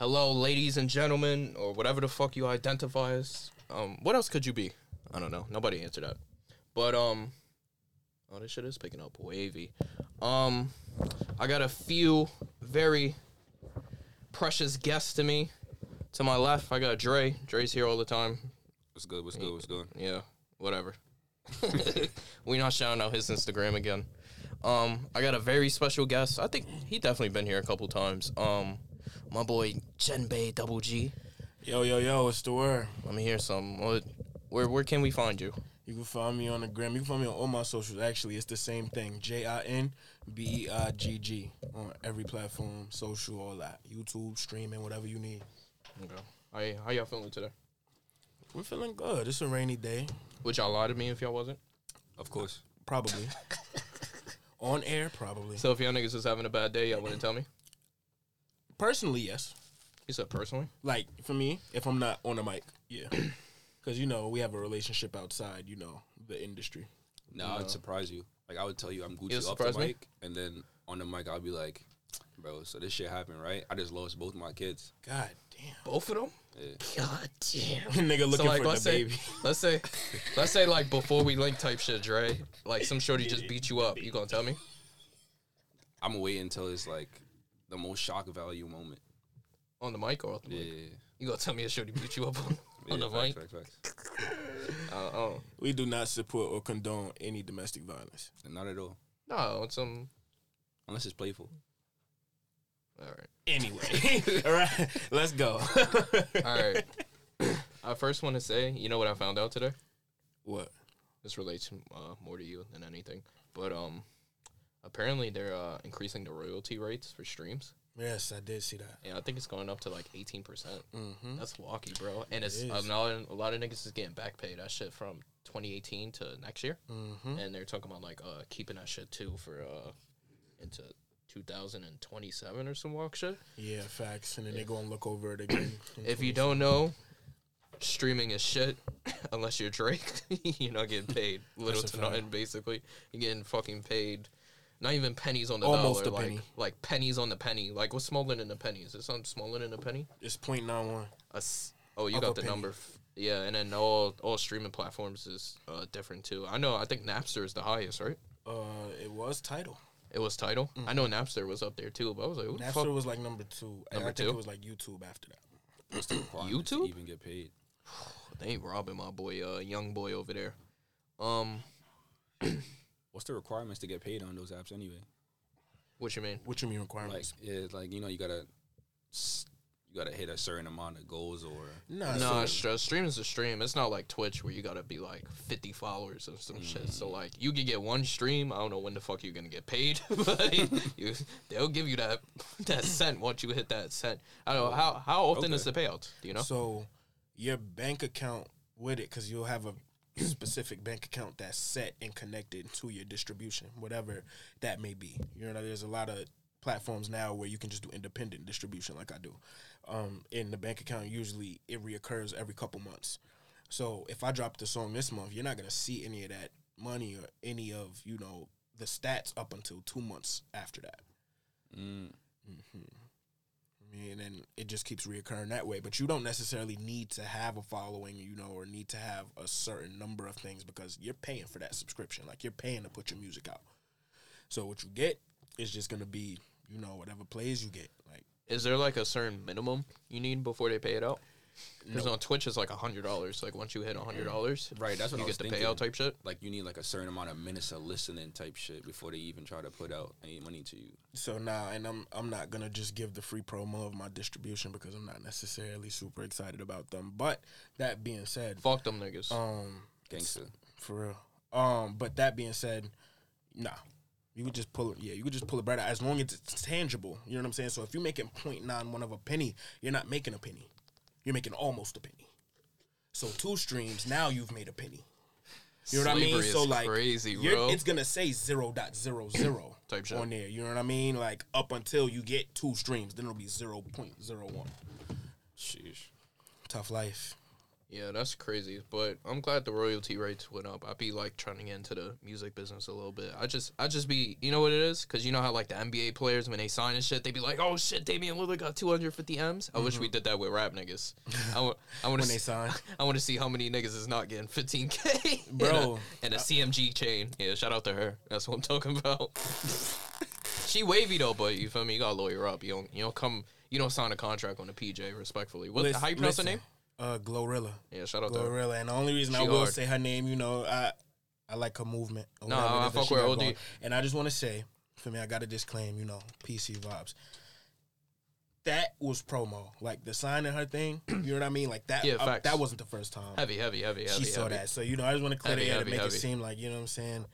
Hello, ladies and gentlemen, or whatever the fuck you identify as. Um, what else could you be? I don't know. Nobody answered that. But um, oh, this shit is picking up wavy. Um, I got a few very precious guests to me. To my left, I got Dre. Dre's here all the time. What's good? What's good? What's good? Yeah, whatever. we not shouting out his Instagram again. Um, I got a very special guest. I think he definitely been here a couple times. Um, my boy Jinbei Double G. Yo, yo, yo, what's the word? Let me hear some. What, where where can we find you? You can find me on the gram. You can find me on all my socials. Actually, it's the same thing. J I N B E I G G on every platform, social, all that. YouTube, streaming, whatever you need. Okay. How, how y'all feeling today? We're feeling good. It's a rainy day. Would y'all lie to me if y'all wasn't? Of course. Probably. on air, probably. So if y'all niggas is having a bad day, y'all wouldn't tell me? Personally, yes. You said personally? Like, for me, if I'm not on the mic, yeah. Because, you know, we have a relationship outside, you know, the industry. No, No. I'd surprise you. Like I would tell you I'm Gucci off surprise the me? mic, and then on the mic I'll be like, "Bro, so this shit happened, right? I just lost both of my kids." God damn. Both of them? Yeah. God damn. Nigga looking so like for let's the say baby. let's say let's say like before we link type shit, Dre. Like some shorty just beat you up. You gonna tell me? I'm gonna wait until it's like the most shock value moment. On the mic or off the Yeah. mic? You gonna tell me a shorty beat you up on, yeah, on the facts, mic? facts, facts. Uh, oh. We do not support or condone any domestic violence. Not at all, No, it's um unless it's playful. all right. Anyway, all right, let's go. All right. I first want to say, you know what I found out today? What? This relates uh, more to you than anything, but um, apparently they're uh, increasing the royalty rates for streams. Yes, I did see that. Yeah, I think it's going up to like eighteen percent. Mm-hmm. That's walkie, bro. And it's It a lot, a lot of niggas is getting back paid that shit from 2018 to next year, Mm-hmm. and they're talking about like uh keeping that shit too for uh into 2027 or some walk shit. Yeah, facts. And then they go and look over it again. If you don't know, streaming is shit unless you're Drake. you're not getting paid little to fact. nothing. Basically, you're getting fucking paid. Not even pennies on the Almost dollar, a like penny. like pennies on the penny. Like what's smaller than a penny? Is it something smaller than a penny? it's point nine one. A s- oh, you Of got the penny. number. F- yeah, and then all all streaming platforms is uh, different too. I know. I think Napster is the highest, right? Uh, it was Tidal. It was Tidal. I know Napster was up there too, but I was like, who the Napster fuck? was like number two. and Number I think two? it was like YouTube after that. What's the requirement to YouTube? even get paid? They ain't robbing my boy, uh, young boy over there. Um, What's the requirements to get paid on those apps anyway? what you mean? What you mean Like, requirements? yeah, like you know, you gotta you gotta hit a certain amount of goals or nah, No, so- it's just stream is a stream. It's not like Twitch where you gotta be like fifty followers or some shit. So mm. like you can get one stream. I don't know when the fuck you're gonna get paid, but you, they'll give you that that cent once you hit that cent. I don't know how how often is the payout? Do you know? So your bank account with it, because you'll have a specific bank account that's set and connected to your distribution, whatever that may be. You know, there's a lot of platforms now where you can just do independent distribution, like I do. Um, in the bank account, usually it reoccurs every couple months. So if I drop the song this month, you're not gonna see any of that money or any of you know the stats up until two months after that. mm, I mean, and then it just keeps reoccurring that way. But you don't necessarily need to have a following, you know, or need to have a certain number of things because you're paying for that subscription. Like you're paying to put your music out. So what you get is just gonna be, you know, whatever plays you get. Like Is there like a certain minimum you need before they pay it out? Because No. on Twitch it's like a hundred dollars. Like once you hit a hundred dollars, right. That's what you I was get the thinking. payout type shit. Like you need like a certain amount of minutes of listening type shit before they even try to put out any money to you. so now, and I'm I'm not gonna just give the free promo of my distribution because I'm not necessarily super excited about them. But that being said, Fuck them niggas. um, Gangster. for real. Um, but that being said, nah. You could just pull it. Yeah, you could just pull it bread out as long as it's tangible. You know what I'm saying? So if you're making 0.91 of a penny, you're not making a penny. You're making almost a penny. So two streams, now you've made a penny. You know what I mean? So like, crazy, bro. it's gonna say 0.00 Type shit. on there. You know what I mean? Like up until you get two streams, then it'll be 0.01. Sheesh. Tough life. Yeah, that's crazy. But I'm glad the royalty rates went up. I'd be like trying to get into the music business a little bit. I just, I just be, you know what it is? Because you know how like the NBA players when they sign and shit, they be like, "Oh shit, Damian Lillard got 250 m's." I wish we mm-hmm. did that with rap niggas. I want, I want to they sign. I want to see how many niggas is not getting 15k, Bro. and a, and a CMG chain. Yeah, shout out to her. That's what I'm talking about. she wavy though, but you feel me? You gotta lawyer up. You don't, you don't come, you don't sign a contract on a PJ. Respectfully, what? Lis- how you pronounce listen, her name? Uh, Glorilla. Yeah, shout out to. Glorilla. And the only reason I She will hard. say her name, you know, I I like her movement. No, I fuck with OD. going. And I just want to say, for me, I got to disclaim, you know, PC vibes. That was promo, like the signing her thing. You know what I mean? Like that. Yeah, uh, That wasn't the first time Heavy, heavy, heavy, heavy. she saw heavy. that. So you know, I just want to clear the air to make heavy. it seem like you know what I'm saying.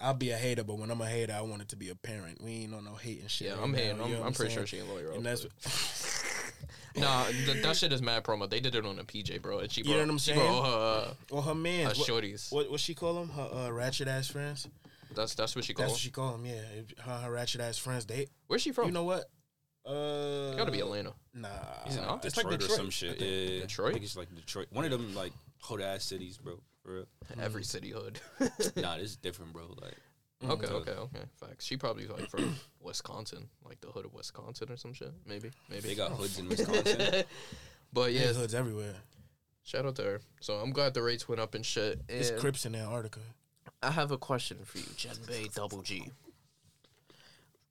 I'll be a hater, but when I'm a hater, I want it to be apparent. We ain't on no hate and shit. Yeah, right I'm now, hating. you I'm, know I'm pretty saying? sure she ain't a lawyer. And that's nah, th- that shit is mad promo. They did it on a PJ, bro. And she You brought, know what I'm she saying? brought her, uh, well, her man. her shorties. what what she call them? Her uh, ratchet ass friends. That's that's what she That's called. what she call them. Yeah, her, her ratchet ass friends. They. Where's she from? You know what? Uh, Gotta be Atlanta. Nah, He's no, like it's Detroit, like Detroit or some shit. Yeah, yeah, yeah. Detroit? I think it's like Detroit. One of them like hood ass cities, bro. For real. Every city hood. nah, this is different, bro. Like okay, Mhm. okay, okay. Facts. She probably like from Wisconsin, like the hood of Wisconsin or some shit. Maybe, maybe. they got hoods in Wisconsin. but Yeah, yeah, hoods everywhere. shout out to her. So I'm glad the rates went up and shit. It's And Crips in Antarctica. I have a question for you, Jen Bay Double G.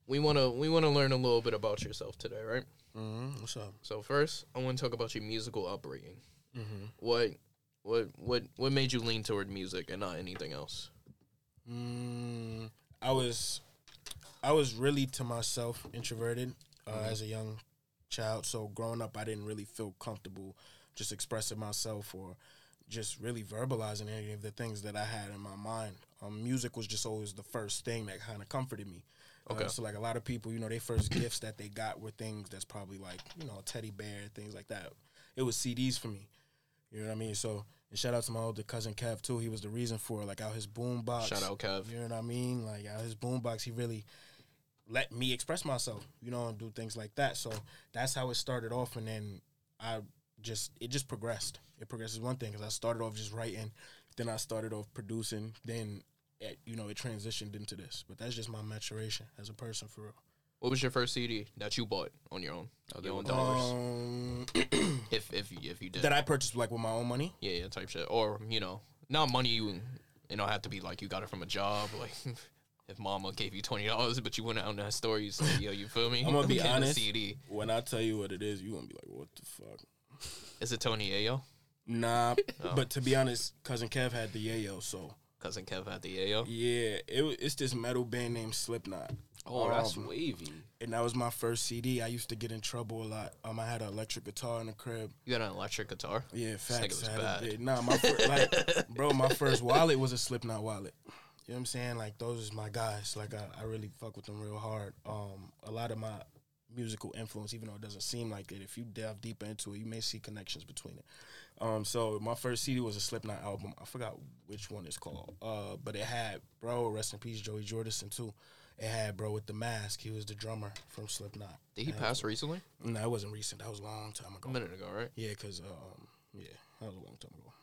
We wanna we wanna learn a little bit about yourself today, right? Mm-hmm. What's up? So first, I want to talk about your musical upbringing. Mm-hmm. What what what what made you lean toward music and not anything else? Mm, I was, I was really to myself introverted uh, Mhm. as a young child. So growing up, I didn't really feel comfortable just expressing myself or just really verbalizing any of the things that I had in my mind. Um, music was just always the first thing that kind of comforted me. Uh, Okay. so like a lot of people, you know, their first gifts that they got were things that's probably like, you know, a teddy bear, things like that. It was CDs for me. You know what I mean? So and shout out to my older cousin Kev too. He was the reason for like out his boom box. Shout out Kev. You know what I mean? Like out his boombox, he really let me express myself, you know, and do things like that. So that's how it started off, and then I just it just progressed. It progresses one thing because I started off just writing, then I started off producing, then it, you know it transitioned into this. But that's just my maturation as a person for real. What was your first CD that you bought on your own? Oh, your own dollars. Um, if if you if you did. that I purchased like with my own money. yeah, yeah, type shit. Or, you know, not money you it don't have to be like you got it from a job, like if mama gave you twenty dollars but you went out in that store, you said, yo, you feel me? I'm gonna be honest. CD. When I tell you what it is, you gonna be like, "What the fuck?" Is it Tony Yayo? Nah, Oh. but to be honest, cousin Kev had the yayo, so Cousin Kev had the Ayo. yeah, it, it's this metal band named Slipknot. Oh, that's Um, wavy. and that was my first CD. I used to get in trouble a lot. Um, I had an electric guitar in the crib. You got an electric guitar? Yeah, facts. was I had a- nah, my fir- like, bro, my first wallet was a Slipknot wallet. You know what I'm saying? Like those is my guys. Like I, I really fuck with them real hard. Um, a lot of my musical influence, even though it doesn't seem like it, if you delve deeper into it, you may see connections between it. Um, so my first CD was a Slipknot album. I forgot which one it's called. Uh, but it had bro, rest in peace, Joey Jordison too. It had bro with the mask. He was the drummer from Slipknot. Did he And- pass recently? No, it wasn't recent. That was a long time ago. A minute ago, right? Yeah, cause um, yeah, that was a long time ago.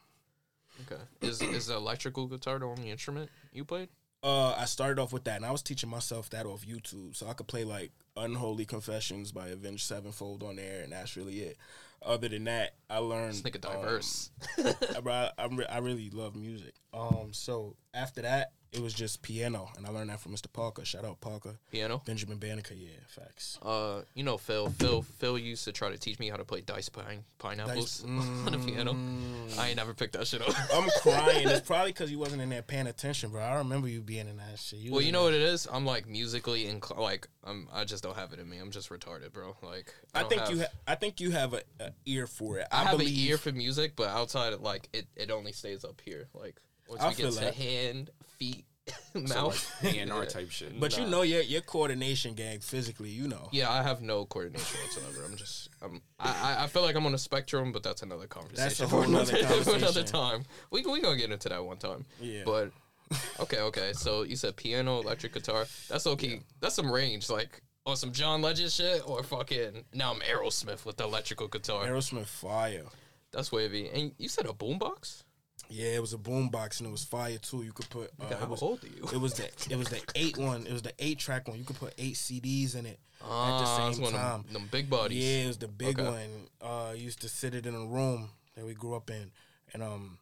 Okay. Is is the electrical guitar the only instrument you played? Uh, I started off with that, and I was teaching myself that off YouTube, so I could play like "Unholy Confessions" by Avenged Sevenfold on there, and that's really it. Other than that, I learned. This nigga um, diverse. I, bro, I, re- I really love music. Um, so after that, it was just piano, and I learned that from Mr. Parker. Shout out Parker, Piano. Benjamin Banneker. Yeah, facts. Uh, you know Phil. Phil. Phil used to try to teach me how to play dice pine pineapples on the piano. Mm. I ain't never picked that shit up. I'm crying. It's probably because you wasn't in there paying attention, bro. I remember you being in that shit. You well, you know what it is. I'm like musically incl- like I'm. I just don't have it in me. I'm just retarded, bro. Like I, don't think have, you. Ha- I think you have a, a ear for it. I, I, have believe, an ear for music, but outside of like it, it only stays up here. Like once I we get feel to that. hand, feet, So mouth. like A&R type shit. But you know your your coordination gang physically, you know. Yeah, I have no coordination whatsoever. I'm just, I'm, I, I- I feel like I'm on a spectrum, but that's another conversation. That's a whole nother another, for another time. We we gonna get into that one time. Yeah. But okay, okay. So you said piano, electric guitar. That's okay. That's some range, like on some John Legend shit, or fucking now I'm Aerosmith with the electrical guitar. Aerosmith fire. That's wavy. And you said a boombox? Yeah, it was a boombox and it was fire too. You could put. Uh, how was old are you? it was the it was the eight one. It was the eight track one. You could put eight CDs in it at the Ah, same one time. them, them big buddies. Yeah, it was the big Okay. one. Uh, used to sit it in a room that we grew up in, and um,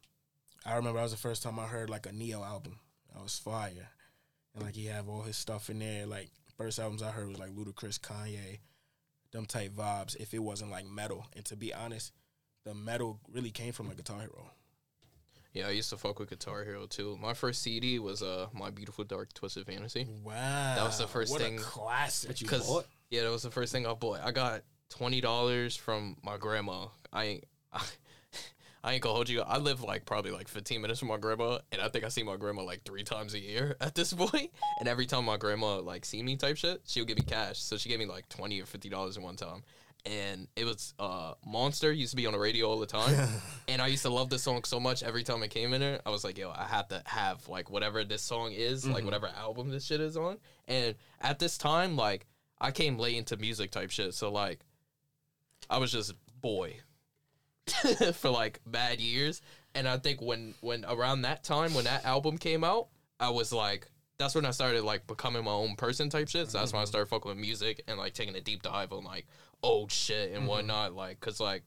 I remember that was the first time I heard like a Ne-Yo album. That was fire, and like he have all his stuff in there. Like first albums I heard was like Ludacris, Kanye, them type vibes. If it wasn't like metal, and to be honest, the metal really came from like Guitar Hero. Yeah, I used to fuck with Guitar Hero too. My first CD was uh My Beautiful Dark Twisted Fantasy. Wow, that was the first what thing A classic. That you Cause bought? yeah, that was the first thing I bought. I got twenty dollars from my grandma. I ain't, I, I ain't gonna hold you. I live like probably like fifteen minutes from my grandma, and I think I see my grandma like three times a year at this point. And every time my grandma like see me type shit, she'll give me cash. So she gave me like twenty or fifty dollars in one time. And it was uh Monster used to be on the radio all the time, and I used to love this song so much. Every time it came in there, I was like, "Yo, I have to have like whatever this song is, like whatever album this shit is on." And at this time, like I came late into music type shit, so like I was just boy for like bad years. And I think when when around that time when that album came out, I was like that's when I started like becoming my own person type shit. So that's when I mm-hmm. started fucking with music and like taking a deep dive on like old shit and mm-hmm. whatnot. Like, cause like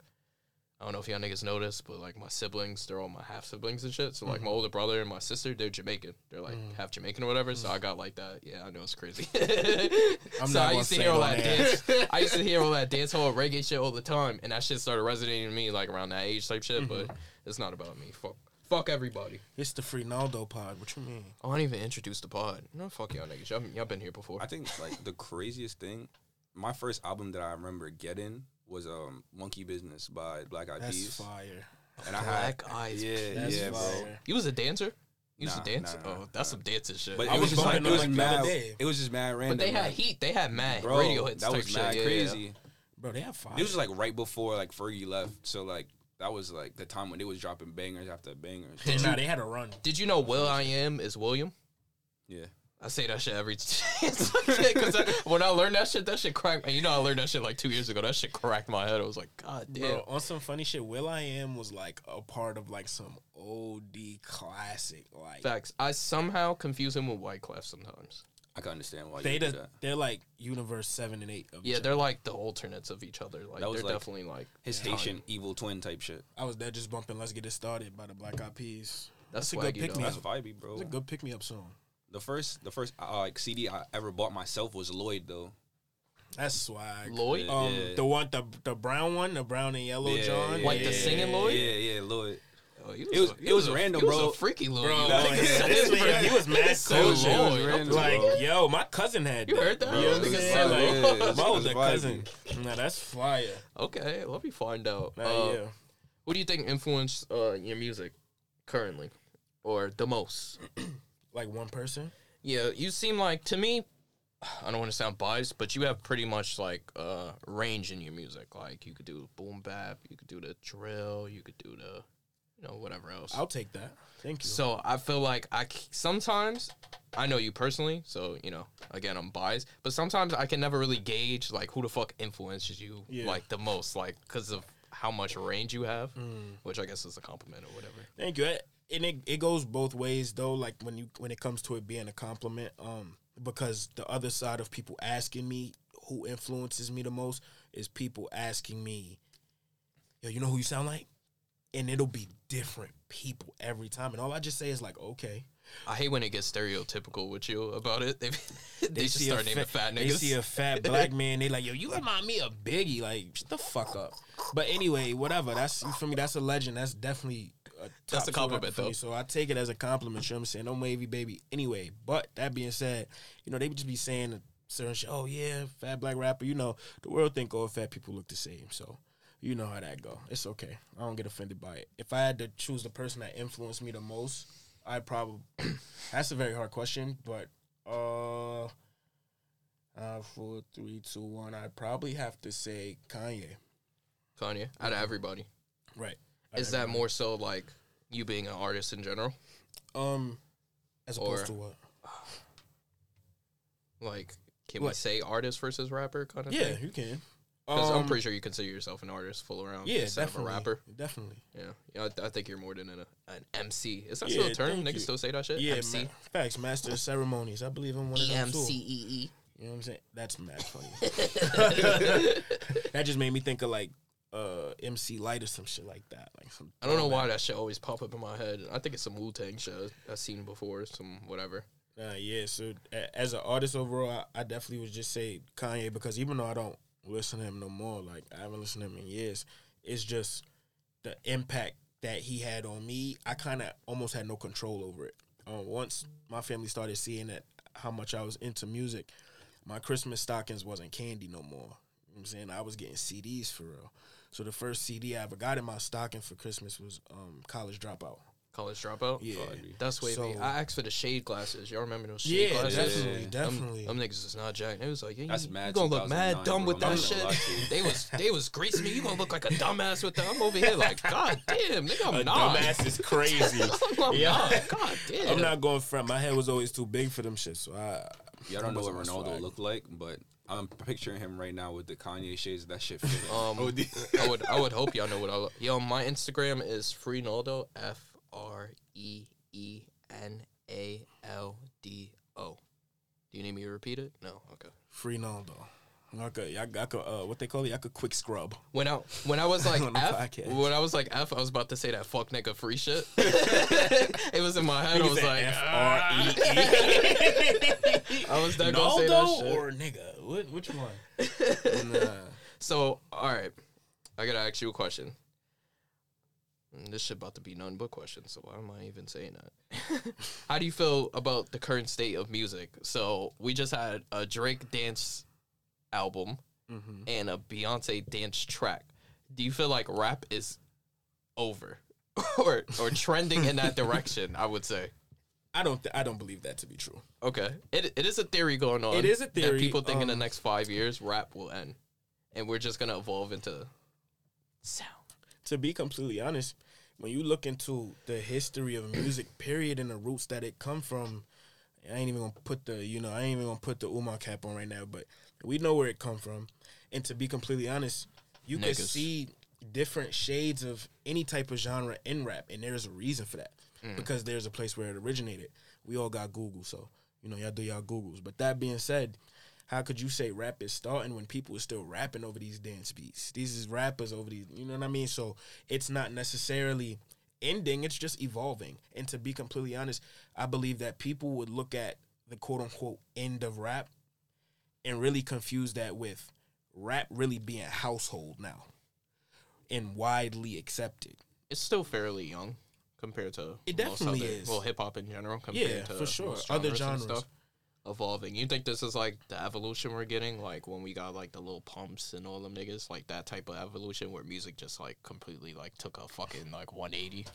I don't know if y'all niggas noticed, but like my siblings, they're all my half siblings and shit. So like my mm-hmm. older brother and my sister, they're Jamaican. They're like mm. half Jamaican or whatever. So I mm. got like that. Yeah, I know it's crazy. I'm so not I gonna used to say hear all that dance. I used to hear all that dance hall reggae shit all the time, and that shit started resonating to me like around that age type shit. Mm-hmm. But it's not about me. Fuck, fuck everybody. It's the Freenaldo pod. What you mean? Oh, I didn't even introduce the pod. No, fuck y'all niggas. Y'all, y'all been here before. I think like the craziest thing, my first album that I remember getting was um Monkey Business by Black Eyed That's Peas. fire. And I Black had Eyes yeah, That's yeah, bro. fire. You was a dancer. You used Nah, to dance. nah, nah, oh, that's nah. some dancing shit. But I it was was just like bumping it them was like the other mad. day. It was just mad random. but they had like, heat. They had mad bro, radio hits. That type was mad shit. Yeah, crazy. Bro, they have fire. It was just like right before like Fergie left, so like that was like the time when they was dropping bangers after bangers. Did nah, you- they had a run. Did you know Will I Am is William? Yeah, I say that shit every chance because when I learned that shit, that shit cracked. And you know, I learned that shit like two years ago. That shit cracked my head. I was like, God damn. Bro, on some funny shit, Will I Am was like a part of like some OD classic. Like Facts. I somehow confuse him with Wyclef sometimes. I can understand why they you do the, that. they're like universe seven and eight of Yeah, they're like the alternates of each other. Like That was they're like definitely like His time. Haitian evil twin type shit. I was there just bumping Let's Get It Started by the Black Eyed Peas. That's a good pick though. me That's vibey, bro. It's a good pick me up song. The first, the first uh, like CD I ever bought myself was Lloyd though. That's swag. Lloyd. Yeah. Um, the one, the the brown one, the brown and yellow Yeah, John, yeah, Like the singing Lloyd? Yeah, yeah, Lloyd. Oh, he it was- a- it was a- random, he was bro. a freaky little. Bro, you yeah, this nigga, he was mad So cool. shit. Lloyd. It was random, Like, bro. yo, my cousin had You that. heard that? You know Nigga saying? said, Like, yeah, my it cousin. Nah, that's fire. Okay, let me find out. Nah, Uh, yeah. What do you think influenced uh, your music currently, or the most? Like one person. Yeah, you seem like to me. I don't want to sound biased, but you have pretty much like uh range in your music. Like you could do boom bap, you could do the drill, you could do the, you know, whatever else. I'll take that. Thank you. So I feel like I c- sometimes I know you personally, so you know again I'm biased, but sometimes I can never really gauge like who the fuck influences you Yeah. like the most, like because of how much range you have, Mm. which I guess is a compliment or whatever. Thank you. And it, it goes both ways though. Like when you when it comes to it being a compliment, um, because the other side of people asking me who influences me the most is people asking me, "Yo, you know who you sound like?" And it'll be different people every time, and all I just say is like, "Okay." I hate when it gets stereotypical with you about it. They, they, just start naming fat niggas. They see a fat black man, they like, "Yo, you remind me of Biggie." Like, shut the fuck up. But anyway, whatever. That's for me. That's a legend. That's definitely. A That's a compliment, for me, though. So I take it as a compliment. You know what I'm saying? I'm wavy, baby. Anyway, but that being said, you know they would just be saying certain shit. Oh yeah, fat black rapper. You know the world think all fat people look the same. So you know how that go. It's okay. I don't get offended by it. If I had to choose the person that influenced me the most, I'd probably. that's a very hard question, but uh, uh, four, three, two, one. I'd probably have to say Kanye. Kanye, out of everybody, Right. is that more so like you being an artist in general? Um, as opposed Or- to what? Like, can we say artist versus rapper kind of Yeah, thing? you can. Because I'm Um, pretty sure you consider yourself an artist, full around. Yeah, instead definitely. of a rapper. Definitely. Yeah, yeah. I, I think you're more than an, an MC. Is that Yeah, still a term? thank Niggas you. still say that shit. Yeah, MC. ma- facts. Master of ceremonies. I believe I'm one of E them too. EMCEE. You know what I'm saying? That's mad funny. that just made me think of like uh MC Lyte or some shit like that. Like some I don't know why that shit always pop up in my head. I think it's some Wu Tang shit I've seen before, some whatever. Uh, yeah, so a- as an artist overall, I, I definitely would just say Kanye because even though I don't listen to him no more, like I haven't listened to him in years, it's just the impact that he had on me. I kind of almost had no control over it. Um, once my family started seeing that how much I was into music, my Christmas stockings wasn't candy no more. You know I'm saying I was getting CDs for real. So the first CD I ever got in my stocking for Christmas was um, College Dropout. College dropout. Yeah, That's wavy. So- I asked for the shade glasses. Y'all remember those shade yeah, glasses? definitely, Yeah. definitely. Them, them niggas is not jacked. It was like, yeah, That's you, mad you gonna look mad dumb with that not gonna lie shit. they was they was gracing me. You gonna look like a dumbass with that. I'm over here like, god damn, nigga, I'm A not. dumbass is crazy. I'm Yeah. not. God damn. I'm not going front. My head was always too big for them shit. So I. Y'all don't know what Ronaldo swag. looked like, but I'm picturing him right now with the Kanye shades. That shit fit. Um, I would I would hope y'all know what I look. Yo, my Instagram is Freenaldo F R E E N A L D O. Do you need me to repeat it? No. Okay. Free Naldo. I could, I, I could, uh, what they call it? I could quick scrub. When I when I was like F, when I was like F, I was about to say that fuck nigga free shit. it was in my head. I was like, F. R E E. I was not gonna say that shit. or nigga? What, which one? nah. So, all right, I gotta ask you a question. And This shit about to be none but questions, so why am I even saying that? How do you feel about the current state of music? So we just had a Drake dance album Mhm. and a Beyonce dance track. Do you feel like rap is over, or or trending in that direction? I would say. I don't, th- I don't believe that to be true. Okay, it it is a theory going on. It is a theory that people think in the um, next five years rap will end, and we're just gonna evolve into sound. To be completely honest, when you look into the history of music, period, and the roots that it come from, I ain't even gonna put the, you know, I ain't even gonna put the Umar cap on right now, but we know where it come from. And to be completely honest, you can see different shades of any type of genre in rap, and there's a reason for that mm. because there's a place where it originated. We all got Google, so you know y'all do y'all Googles. But that being said, how could you say rap is starting when people are still rapping over these dance beats? These is rappers over these, you know what I mean? So it's not necessarily ending, it's just evolving. And to be completely honest, I believe that people would look at the quote unquote end of rap and really confuse that with rap really being household now and widely accepted. It's still fairly young compared to It definitely other, is. Well, hip hop in general compared Yeah, to for sure. most Other genres evolving. You think this is like the evolution we're getting, like when we got like the little pumps and all them niggas, like that type of evolution where music just like completely like took a fucking like 180.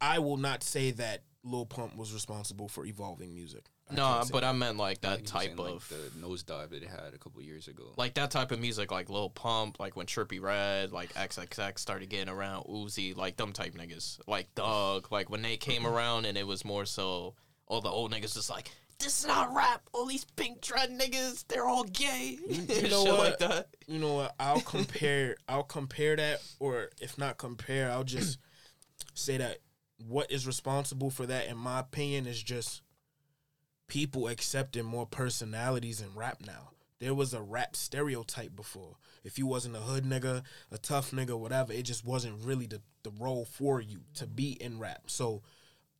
I will not say that Lil Pump was responsible for evolving music. I No, but that. I meant like that was type saying, like, of the nosedive that it had a couple years ago. like that type of music, like Lil Pump, like when Trippie Redd, like XXX started getting around, Uzi, like them type niggas, like Thug, like when they came mm-hmm. around and it was more so all the old niggas just like this is not rap. All these pink dread niggas, they're all gay. you Shit know like what? that. you know what? I'll compare. I'll compare that, or if not compare, I'll just say that what is responsible for that, in my opinion, is just people accepting more personalities in rap now. There was a rap stereotype before. If you wasn't a hood nigga, a tough nigga, whatever, it just wasn't really the, the role for you to be in rap. So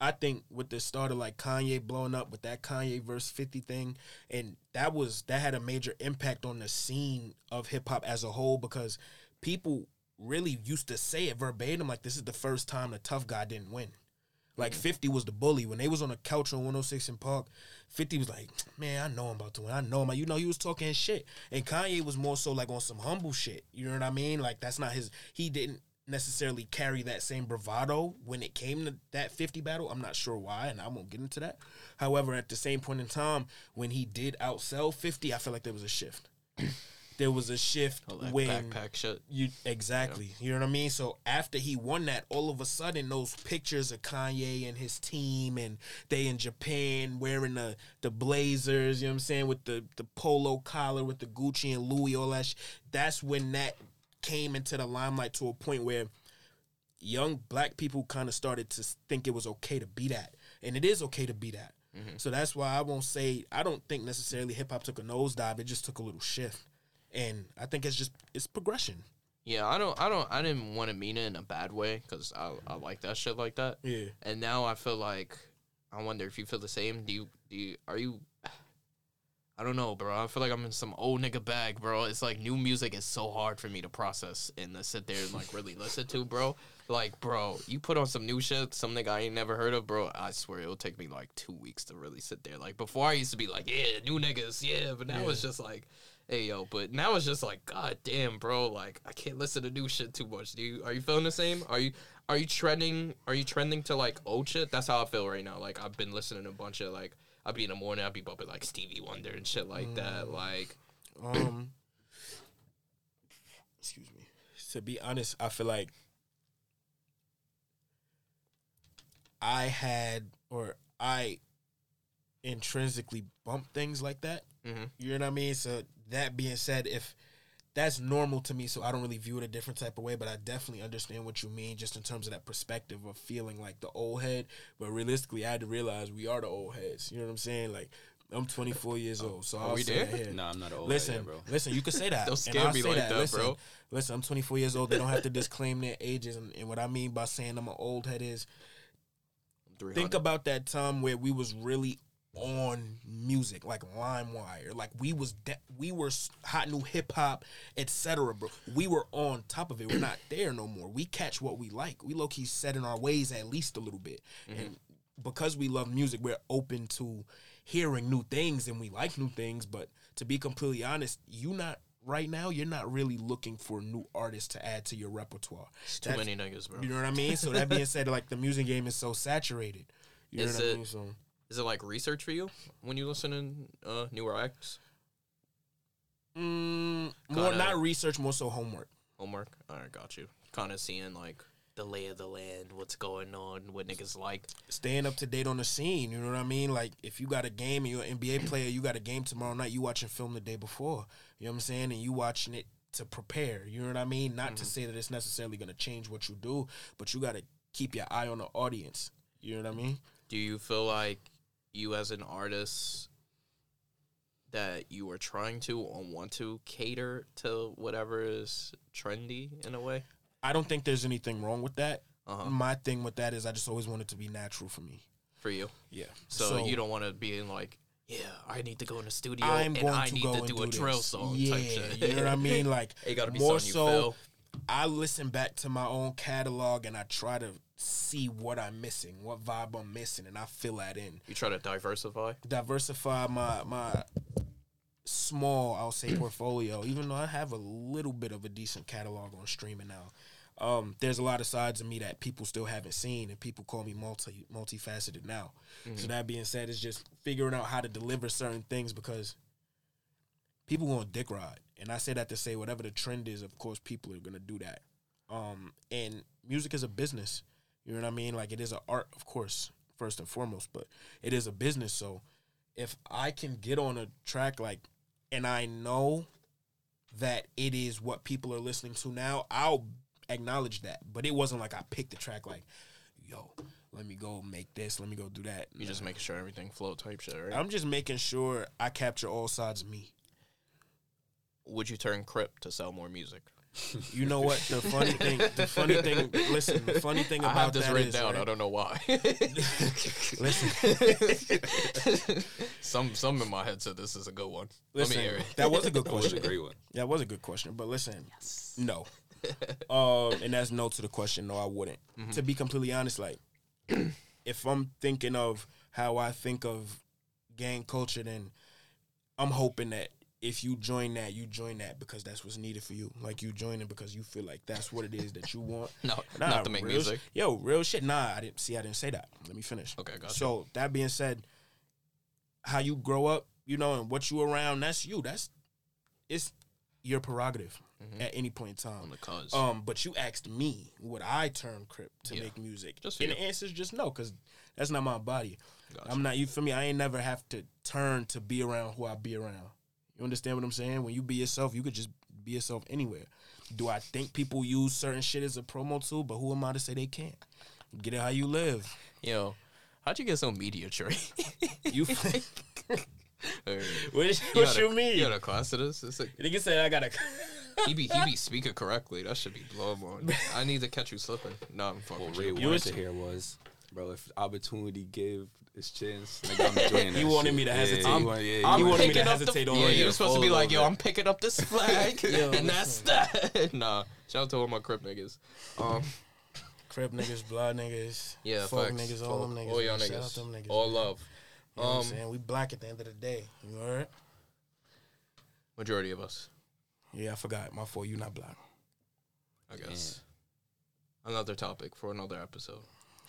I think with the start of like Kanye blowing up with that Kanye verse 50 thing, and that was that had a major impact on the scene of hip hop as a whole because people really used to say it verbatim like this is the first time the tough guy didn't win. Like mm-hmm. 50 was the bully. When they was on the couch on 106 in Park, 50 was like, man, I know I'm about to win. I know him. You know, he was talking shit. And Kanye was more so like on some humble shit. You know what I mean? Like that's not his he didn't necessarily carry that same bravado when it came to that 50 battle. I'm not sure why, and I won't get into that. However, at the same point in time, when he did outsell 50, I feel like there was a shift. there was a shift All that when backpack shit. you exactly. You know what I mean? So after he won that, all of a sudden those pictures of Kanye and his team and they in Japan wearing the the blazers, you know what I'm saying, with the the polo collar with the Gucci and Louis, all that sh- that's when that came into the limelight to a point where young black people kind of started to think it was okay to be that. And it is okay to be that. Mm-hmm. So that's why I won't say I don't think necessarily hip hop took a nosedive. It just took a little shift. And I think it's just it's progression. Yeah, I don't, I don't, I didn't want to mean it in a bad way because I, I like that shit like that. Yeah. And now I feel like, I wonder if you feel the same. Do you, do you, are you? I don't know, bro. I feel like I'm in some old nigga bag, bro. It's like new music is so hard for me to process and to sit there and like really listen to, bro. Like, bro, you put on some new shit, some nigga I ain't never heard of, bro. I swear it'll take me like two weeks to really sit there. Like before, I used to be like, yeah, new niggas, yeah, but now it's just like, hey yo. But now it's just like, god damn, bro. Like I can't listen to new shit too much. Do you? Are you feeling the same? Are you? Are you trending? Are you trending to like old shit? That's how I feel right now. Like I've been listening to a bunch of like. I'd be in the morning. I'd be bumping like Stevie Wonder and shit like that. Like Um excuse me. To be honest, I feel like I had or I intrinsically bump things like that. Mhm. You know what I mean? So that being said, if that's normal to me, so I don't really view it a different type of way, but I definitely understand what you mean just in terms of that perspective of feeling like the old head. But realistically, I had to realize we are the old heads. You know what I'm saying? Like I'm 24 years old, so oh, I'll we say there? that here. Nah, I'm not old Listen, head, bro. listen, you can say that. Don't and scare me say like that, listen, bro. Listen, I'm 24 years old. They don't have to disclaim their ages, and, and what I mean by saying I'm an old head is think about that time where we was really on music, like LimeWire, like we was de- we were hot new hip hop, etc. Bro, we were on top of it. We're not there no more. We catch what we like. We low key set in our ways at least a little bit, mm-hmm. and because we love music, we're open to hearing new things and we like new things. But to be completely honest, you not right now. You're not really looking for new artists to add to your repertoire. too That's- many niggas, bro. You know what I mean? So that being said, like the music game is so saturated. You know Is what I mean? So Is it like research for you when you listen to uh, newer acts? mm, more Kinda- not research, more so homework. Homework. All right, got you. Kind of seeing like the lay of the land, what's going on, what niggas like. Staying up to date on the scene. You know what I mean? Like if you got a game and you're an NBA player, you got a game tomorrow night. You watching film the day before. You know what I'm saying? And you watching it to prepare. You know what I mean? Not to say that it's necessarily going to change what you do, but you got to keep your eye on the audience. You know what I mean? Do you feel like you as an artist that you are trying to or want to cater to whatever is trendy in a way? I don't think there's anything wrong with that. Uh-huh. My thing with that is I just always want it to be natural for me. For you. Yeah. So, you don't want to be in like, yeah, I need to go in the studio I'm and going I to need go to and do, do a drill song yeah, type shit. you know what I mean? Like It gotta be more so. I listen back to my own catalog and I try to see what I'm missing, what vibe I'm missing, and I fill that in. You try to diversify. Diversify my my small, I'll say, portfolio. Even though I have a little bit of a decent catalog on streaming now, um, there's a lot of sides of me that people still haven't seen, and people call me multi multifaceted now. So that being said, it's just figuring out how to deliver certain things because people want dick ride, and I say that to say whatever the trend is, of course, people are gonna do that. Um, and music is a business. You know what I mean? Like it is an art, of course, first and foremost, but it is a business. So if I can get on a track like, and I know that it is what people are listening to now, I'll acknowledge that. But it wasn't like I picked the track like, yo, let me go make this, let me go do that. You just making sure everything flow type shit, right? I'm just making sure I capture all sides of me. Would you turn Crip to sell more music? You know what? The funny thing, the funny thing, listen, the funny thing about I about have this that written is, down. right? I don't know why. Listen, some some in my head said this is a good one. listen, Let me hear it. that was a good That was a question. great one. That was a good question, but listen, no. um, and that's no to the question. No, I wouldn't. To be completely honest, like if I'm thinking of how I think of gang culture, then I'm hoping that if you join that, you join that because that's what's needed for you. Like you join it because you feel like that's what it is that you want. No, Nah, not to make music. sh- Yo, real shit. Nah, I didn't see. I didn't say that. Let me finish. Okay, gotcha. So that being said, how you grow up, you know, and what you around, that's you. That's it's your prerogative at any point in time. On the cause. Um, but you asked me would I turn Crip to Yeah. make music, Just and you. the answer is just no, because that's not my body. Gotcha. I'm not you for me. I ain't never have to turn to be around who I be around. You understand what I'm saying? When you be yourself, you could just be yourself anywhere. Do I think people use certain shit as a promo tool? But who am I to say they can't? Get it how you live. Yo, how'd you get so media trained? You. Or- what you what you a- mean? You had a class of this? It's like Nigga said I gotta. he be he be speaking correctly. That should be blown on. I need to catch you slipping. No, I'm fucking. What Ray you. wanted was- to hear was, bro, if opportunity gave his chance, nigga, I'm joining that He wanted shit. me to Yeah, he I'm- wanted- yeah, I'm he wanted me to up the- hesitate on Yeah, you were supposed to be like, yo, over. I'm picking up this flag, Yo, and that's that. nah, shout out to all my crip niggas. Um, Crip niggas, blood niggas, yeah, folk facts. niggas, all them niggas. all y'all man. Shout out niggas, them niggas. all man. love. You know what I'm Um, saying? We black at the end of the day. You heard? majority of us, Yeah, I forgot. My fault. You not black. I guess. Another topic for another episode.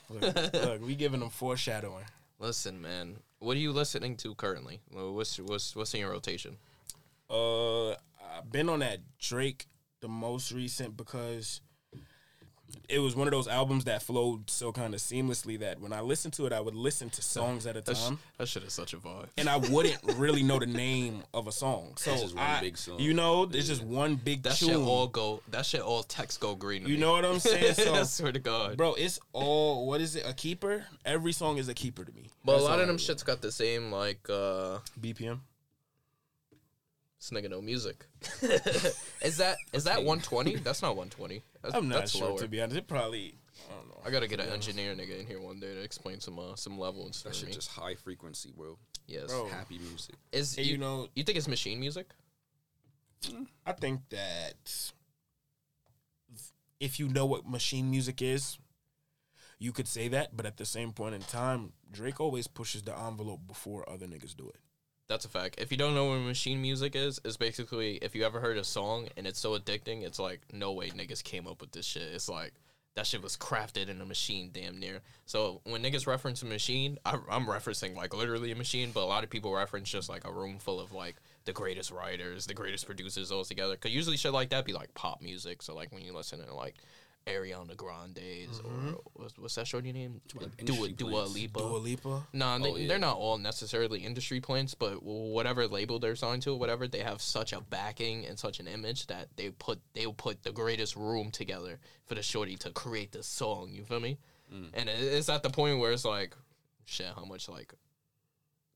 Look, look, we giving them foreshadowing. Listen, man, what are you listening to currently? What's what's what's in your rotation? Uh, I've been on that Drake, the most recent, because it was one of those albums that flowed so kind of seamlessly that when I listened to it, I would listen to songs at a That, sh- time, that shit is such a vibe. and I wouldn't really know the name of a song. So It's just one I- big song. You know, it's just one big That tune. shit all go. That shit all text go green. To you me. know what I'm saying? So, I swear to God. bro, it's all what is it? A keeper? Every song is a keeper to me. But a lot of them shits got the same like uh BPM. this nigga no music. is that is that 120? That's not 120. That's, I'm not that's sure lower. to be honest. It probably I don't know. I gotta get an engineer nigga in here one day to explain some uh, some level and stuff. That to shit just high frequency, bro. yes. Bro. Happy music. Is And you, you know, you think it's machine music? I think that if you know what machine music is, you could say that. But at the same point in time, Drake always pushes the envelope before other niggas do it. That's a fact. If you don't know what machine music is, it's basically if you ever heard a song and it's so addicting, it's like no way niggas came up with this shit. It's like that shit was crafted in a machine, damn near. So when niggas reference a machine, I, I'm referencing like literally a machine, but a lot of people reference just like a room full of like the greatest writers, the greatest producers all together. Cause usually shit like that be like pop music. So like when you listen to like Ariana Grande's or what's, what's that shorty name? like Dua Dua. Lipa. Dua Lipa. No, they, Oh, yeah. they're not all necessarily industry plants, but whatever label they're signed to, whatever, they have such a backing and such an image that they put they'll put the greatest room together for the shorty to create this song. You feel me? Mm. And it's at the point where it's like, shit, how much like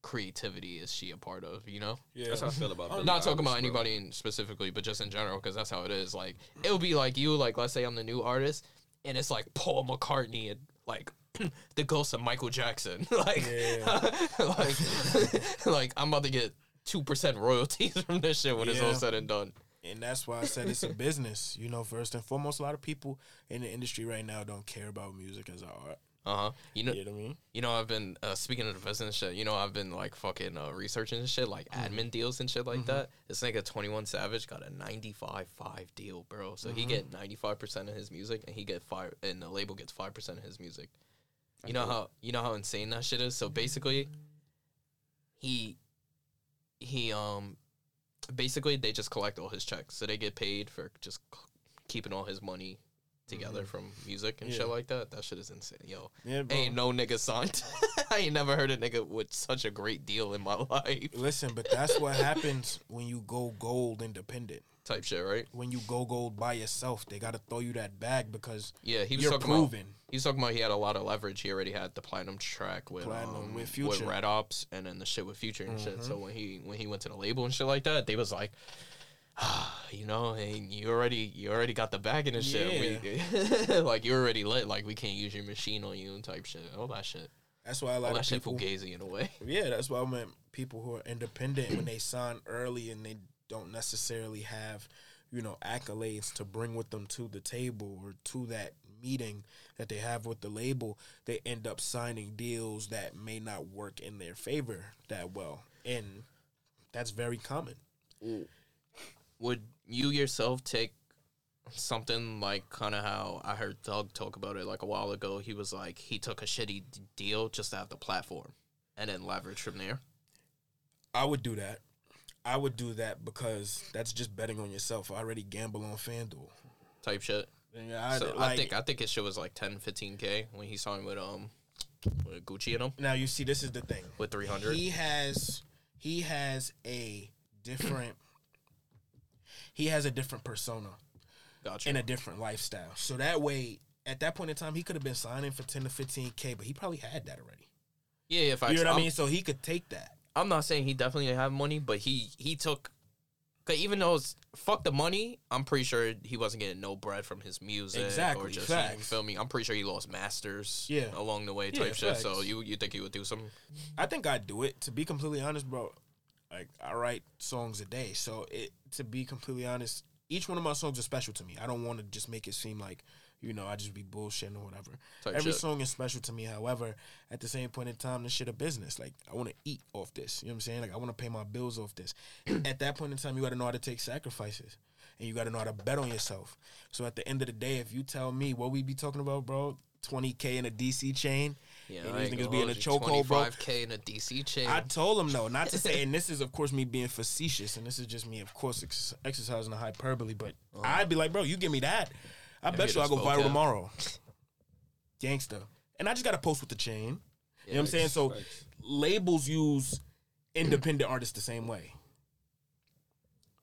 creativity is she a part of? You know? Yeah. That's how I feel about. Billie Not talking about anybody in specifically, but just in general, because that's how it is. Like, it'll be like you, like, let's say I'm the new artist, and it's like Paul McCartney and like the ghost of Michael Jackson. like, like, like, I'm about to get two percent royalties from this shit when it's all said and done. And that's why I said it's a business. You know, first and foremost, a lot of people in the industry right now don't care about music as an art. Uh huh. You know, You know what I mean? you know, I've been uh, speaking of the business shit. You know, I've been like fucking uh, researching and shit, like admin deals and shit like that. This nigga Twenty One Savage got a ninety five five deal, bro. So he get ninety five percent of his music, and he get five, and the label gets five percent of his music. You know how you know how insane that shit is. So basically, he he um basically they just collect all his checks, so they get paid for just keeping all his money together from music and Yeah. shit like that. That shit is insane, yo. Yeah, bro. Ain't no nigga signed. I ain't never heard a nigga with such a great deal in my life. Listen, but that's what happens when you go gold independent. Type shit, right? When you go gold by yourself, they got to throw you that bag because Yeah, he was you're talking proven. about. He was talking about he had a lot of leverage. He already had the platinum track with Platinum um, with Future. with Red Opps, and then the shit with Future and shit. Mhm. So when he when he went to the label and shit like that, they was like, you know, hey, you already you already got the bag in and shit. We, like you already lit. Like we can't use your machine on you and type shit. All that shit. That's why a All lot that of shit people. fugazi in a way. Yeah, that's why I meant people who are independent when they sign early and they don't necessarily have, you know, accolades to bring with them to the table or to that meeting that they have with the label, they end up signing deals that may not work in their favor that well. And that's very common. Mm. Would you yourself take something like kind of how I heard Thug talk about it like a while ago? He was like he took a shitty d- deal just to have the platform and then leverage from there. I would do that. I would do that because that's just betting on yourself. I already gamble on FanDuel. type shit. I, So I think I think his shit was like 10, 15 k when he signed with um with Gucci and him now you see this is the thing. with three hundred. He has he has a different he has a different persona Gotcha. and a different lifestyle. So that way, at that point in time, he could have been signing for ten to fifteen k, but he probably had that already. yeah, if Facts. You know what I I'm- mean? So he could take that. I'm not saying he definitely didn't have money, but he he took. Cause even though it's fuck the money, I'm pretty sure he wasn't getting no bread from his music or Exactly, just you feel me. I'm pretty sure he lost masters, Yeah. along the way Yeah, type shit. So you you think he would do some? I think I'd do it. To be completely honest, bro, like I write songs a day. So it to be completely honest, each one of my songs is special to me. I don't want to just make it seem like, you know, I just be bullshitting or whatever. Type Every shit. song is special to me. However, at the same point in time, this shit a business. Like I want to eat off this. You know what I'm saying? Like I want to pay my bills off this. at that point in time, you got to know how to take sacrifices. And you got to know how to bet on yourself. So at the end of the day, if you tell me what we be talking about, bro, 20k in a DC chain, Yeah, and these niggas be in a hold chokehold, bro. 25k in a DC chain. I told him no, not to say, and this is of course me being facetious, and this is just me, of course, ex- exercising the hyperbole. But uh-huh. I'd be like, bro, you give me that, I bet you I go viral vocab. tomorrow, gangster. And I just got to post with the chain. you know what I'm saying? So Facts. labels use independent artists the same way.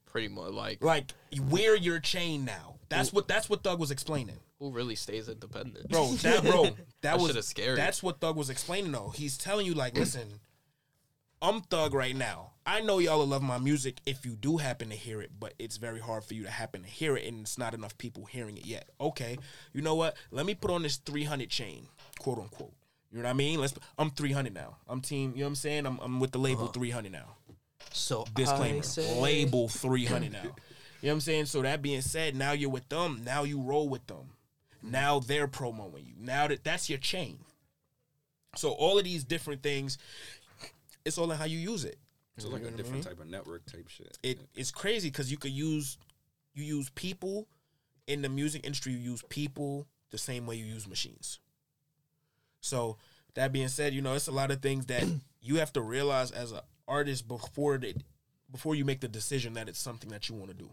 pretty much like Like wear your chain now. That's what that's what Thug was explaining. Who really stays independent, bro. That bro, that, That was scary. That's what Thug was explaining though. He's telling you like, listen, I'm Thug right now. I know y'all will love my music if you do happen to hear it, but it's very hard for you to happen to hear it, and it's not enough people hearing it yet. Okay, you know what? Let me put on this 300 chain, quote unquote. You know what I mean? Let's. I'm 300 now. I'm team. You know what I'm saying? I'm, I'm with the label uh-huh. 300 now. So Disclaimer. Say- Label 300 now. You know what I'm saying? So that being said, now you're with them. Now you roll with them. Now they're promoting you. Now that that's your chain. So all of these different things, it's all in how you use it. It's like You a know I different mean? type of network type shit. It it's crazy because you could use you use people in the music industry. You use people the same way you use machines. So that being said, you know it's a lot of things that you have to realize as an artist before that before you make the decision that it's something that you want to do.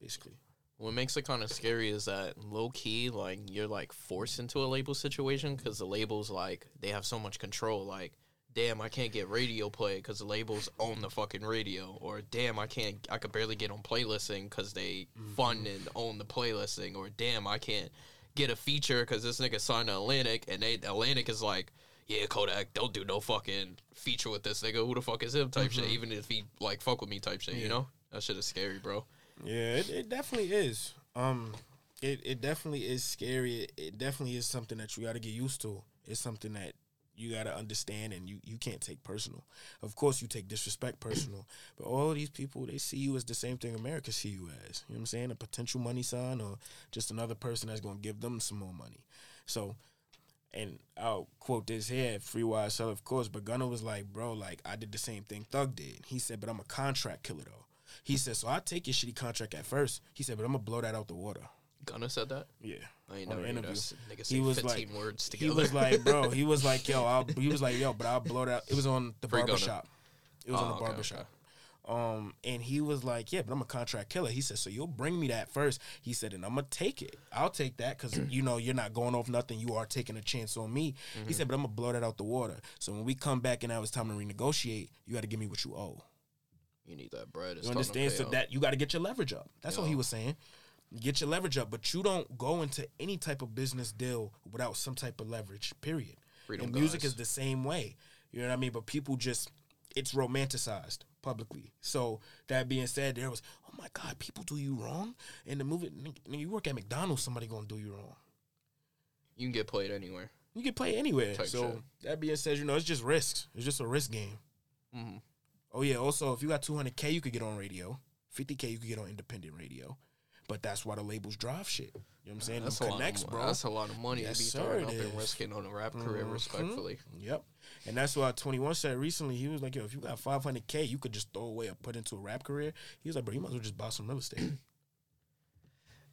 Basically, What makes it kind of scary is that low key, like you're like forced into a label situation because the labels like they have so much control. Like, damn, I can't get radio play because the labels own the fucking radio, or damn, I can't, I could barely get on playlisting because they mm-hmm. fund and own the playlisting, or damn, I can't get a feature because this nigga signed to Atlantic and they Atlantic is like. Yeah, Kodak, don't do no fucking feature with this nigga. Who the fuck is him? Type shit. Mm-hmm. Even if he like fuck with me, type shit. You know that shit is scary, bro. Yeah, it, it definitely is. Um, it it definitely is scary. It, it definitely is something that you got to get used to. It's something that you got to understand, and you you can't take personal. Of course, you take disrespect personal, but all these people they see you as the same thing America see you as. You know what I'm saying? A potential money sign, or just another person that's gonna give them some more money. So. And I'll quote this here, free YSL, of course. But Gunna was like, bro, like I did the same thing Thug did. He said, but I'm a contract killer though. He said, so I take your shitty contract at first. He said, but I'm gonna blow that out the water. Gunna said that. Yeah. I ain't never interview. us nigga He was 15 like- words He together. was like, bro, he was like, yo, I'll, he was like, yo, but I'll blow that. Out. It was on the Free Gunna. barbershop. It was Oh, on the okay, barbershop. okay. Um, and he was like, yeah, but I'm a contract killer. He said, so you'll bring me that first. He said, and I'm gonna take it. I'll take that because you know you're not going off nothing. You are taking a chance on me. Mm-hmm. He said, but I'm gonna blow that out the water. So when we come back and now it's time to renegotiate, you got to give me what you owe. You need that bread. It's You understand? So that you got to get your leverage up. That's what he was saying. Get your leverage up, but you don't go into any type of business deal without some type of leverage. Period. Freedom and music guys. is the same way. You know what I mean? But people just it's romanticized publicly. So that being said, there was oh my god, people do you wrong in the movie. Nigga, you work at McDonald's, somebody gonna do you wrong. you can get played anywhere. You can play anywhere. Type so shit. that being said, you know it's just risks. It's just a risk game. hmm Oh yeah. Also, if you got 200k, you could get on radio. 50k, you could get on independent radio. But that's why the labels drive shit. You know what I'm saying? That's a, Them lot connects, of, bro. that's a lot of money Yes, to be sir, throwing up and risking on a rap career, Mhm. respectfully. Yep. And that's why 21 said recently, he was like, yo, if you got 500K, you could just throw away or put into a rap career. He was like, bro, you might as well just buy some real estate.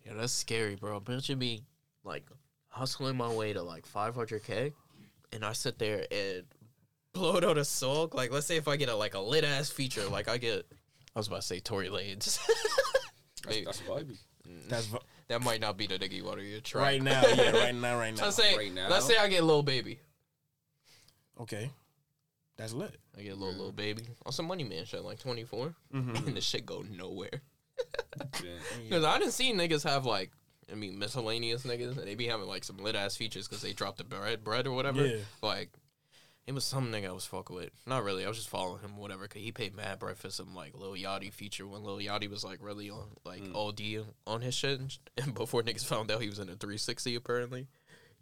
Yeah, that's scary, bro. Imagine me like hustling my way to like 500k, and I sit there and blow it out a song. Like, let's say if I get a like a lit ass feature, like I get I was about to say Tory Lanez. That's, Maybe. that's vibey. That's v- that might not be the nigga you want to try. right now. Yeah, right now, right now. Let's say, Right now? let's say I get little Baby. Okay, that's lit. I get a little Lil Baby on some Money Man shit, like 24, Mm-hmm. and the shit go nowhere. Yeah. Because I didn't see niggas have like, I mean, miscellaneous niggas, and they be having like some lit ass features because they dropped the bread, bread or whatever. Yeah. Like, it was some nigga I was fucking with. Not really. I was just following him, whatever. Cause he paid mad bread for some like Lil Yachty feature when Lil Yachty was like really on like Mm. OD on his shit, and, and before niggas found out he was in a 360 apparently,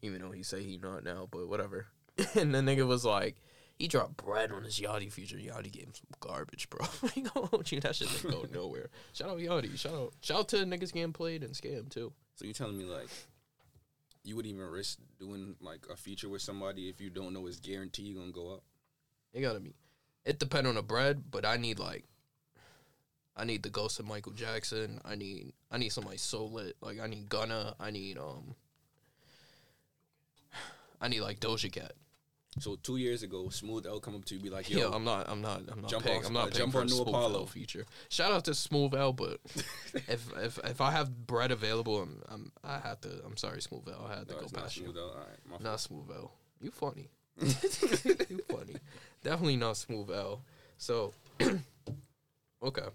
even though he say he not now, but whatever. and the nigga was like. He dropped bread on his Yachty feature. Yachty gave him some garbage, bro. he gonna hold you. That shit didn't go nowhere. Shout out Yachty. Shout out. Shout out to niggas getting played and scammed too. So you telling me like you would even risk doing like a feature with somebody if you don't know it's guaranteed gonna go up? It gotta be. It depend on the bread, but I need like. I need the ghost of Michael Jackson. I need I need somebody so lit. Like I need Gunna. I need um. I need like Doja Cat. So two years ago, Smooth L come up to you be like, Yo, "Yo, I'm not. I'm not. I'm not Jump paying. I'm not uh, paying jump for on a New Smooth Apollo. L feature. Shout out to Smooth L, but if if if I have bread available, I'm, I'm I have to. I'm sorry, Smooth L. I had to no, go past you. L. All right, my fault. Not Smooth L. You funny. you funny. Definitely not Smooth L. So, okay.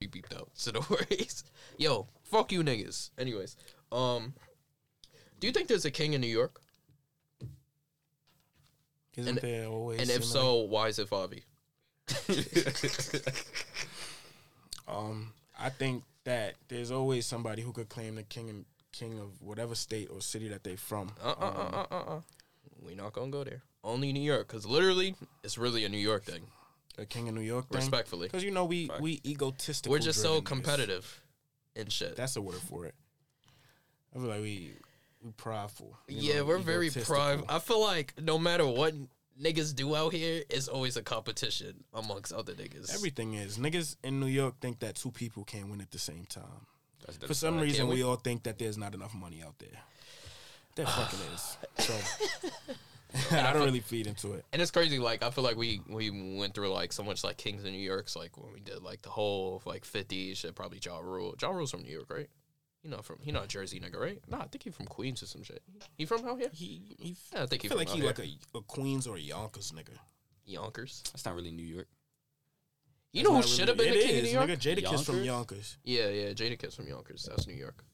You beeped out. So no worries. Yo, fuck you niggas. Anyways, um, do you think there's a king in New York? Isn't And- there always? And if so, why is it Favi? um, I think that there's always somebody who could claim the king and king of whatever state or city that they're from. Uh uh uh uh uh. uh. We not gonna go there. Only New York, cause literally, it's really a New York thing. A king of New York thing. Respectfully, Because you know we Fact. we egotistical. we're just so competitive and shit. That's a word for it. I feel like we we prideful. Yeah, know, we're very prime. I feel like no matter what niggas do out here, it's always a competition amongst other niggas. Everything is niggas in New York think that two people can't win at the same time. That's For some reason, we we- all think that there's not enough money out there. There fucking is. So I don't really feed into it. and it's crazy. Like I feel like we we went through like so much like Kings of New York's like when we did like the whole like 50s shit. Probably Ja Rule. Ja Rule's from New York, right? He know, from he not a Jersey nigga, right? Nah, I think he from Queens or some shit. He from out here? He, he Yeah, I think I he feel from like out he here. like a, a Queens or a Yonkers nigga. Yonkers. That's not really New York. You That's know who not should have been really- the it king of is, New York? Nigga, Jadakiss from Yonkers? Yonkers. Yeah, yeah, Jadakiss from Yonkers. That's New York.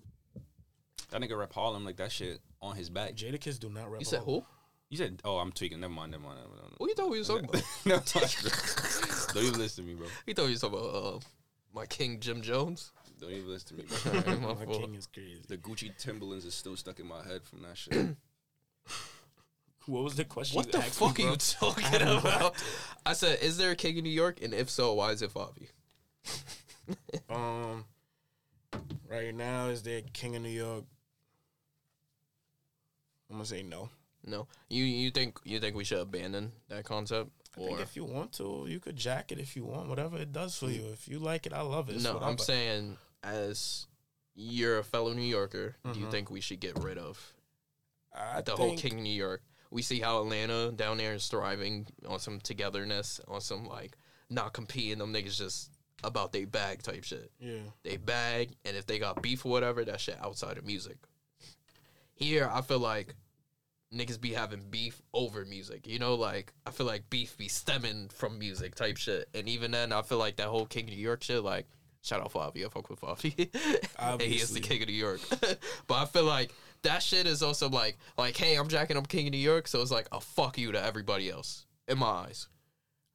That nigga rap Harlem like that shit on his back. Jadakiss do not rap. You said who? You said, "Oh, I'm tweaking." Never mind. Never mind. Never mind. Who you thought we was talking about? No, don't even listen to me, bro. He thought he was talking about uh, my king Jim Jones. Don't even listen to me, bro. My My king is crazy. The Gucci Timberlands is still stuck in my head from that shit. What was the question? What you the asked me, fuck are you talking I don't about? I said, is there a king in New York? And if so, why is it Favi? Um, right now is there a king of New York? I'm gonna say no. No. You you think you think we should abandon that concept? I think if you want to, you could jack it if you want. Whatever it does for you. If you like it, I love it. It's no, what I'm I- saying as you're a fellow New Yorker, do you Mhm. think we should get rid of I the whole king of New York? We see how Atlanta down there is thriving on some togetherness, on some like not competing. Them niggas just about they bag type shit. Yeah. they bag, and if they got beef or whatever, that shit outside of music. Here, I feel like niggas be having beef over music. You know, like I feel like beef be stemming from music type shit. And even then, I feel like that whole King of New York shit, like shout out Favi, I fuck with Favi. and he is the King of New York. but I feel like that shit is also like like, hey, I'm jacking up King of New York, so it's like a fuck you to everybody else in my eyes.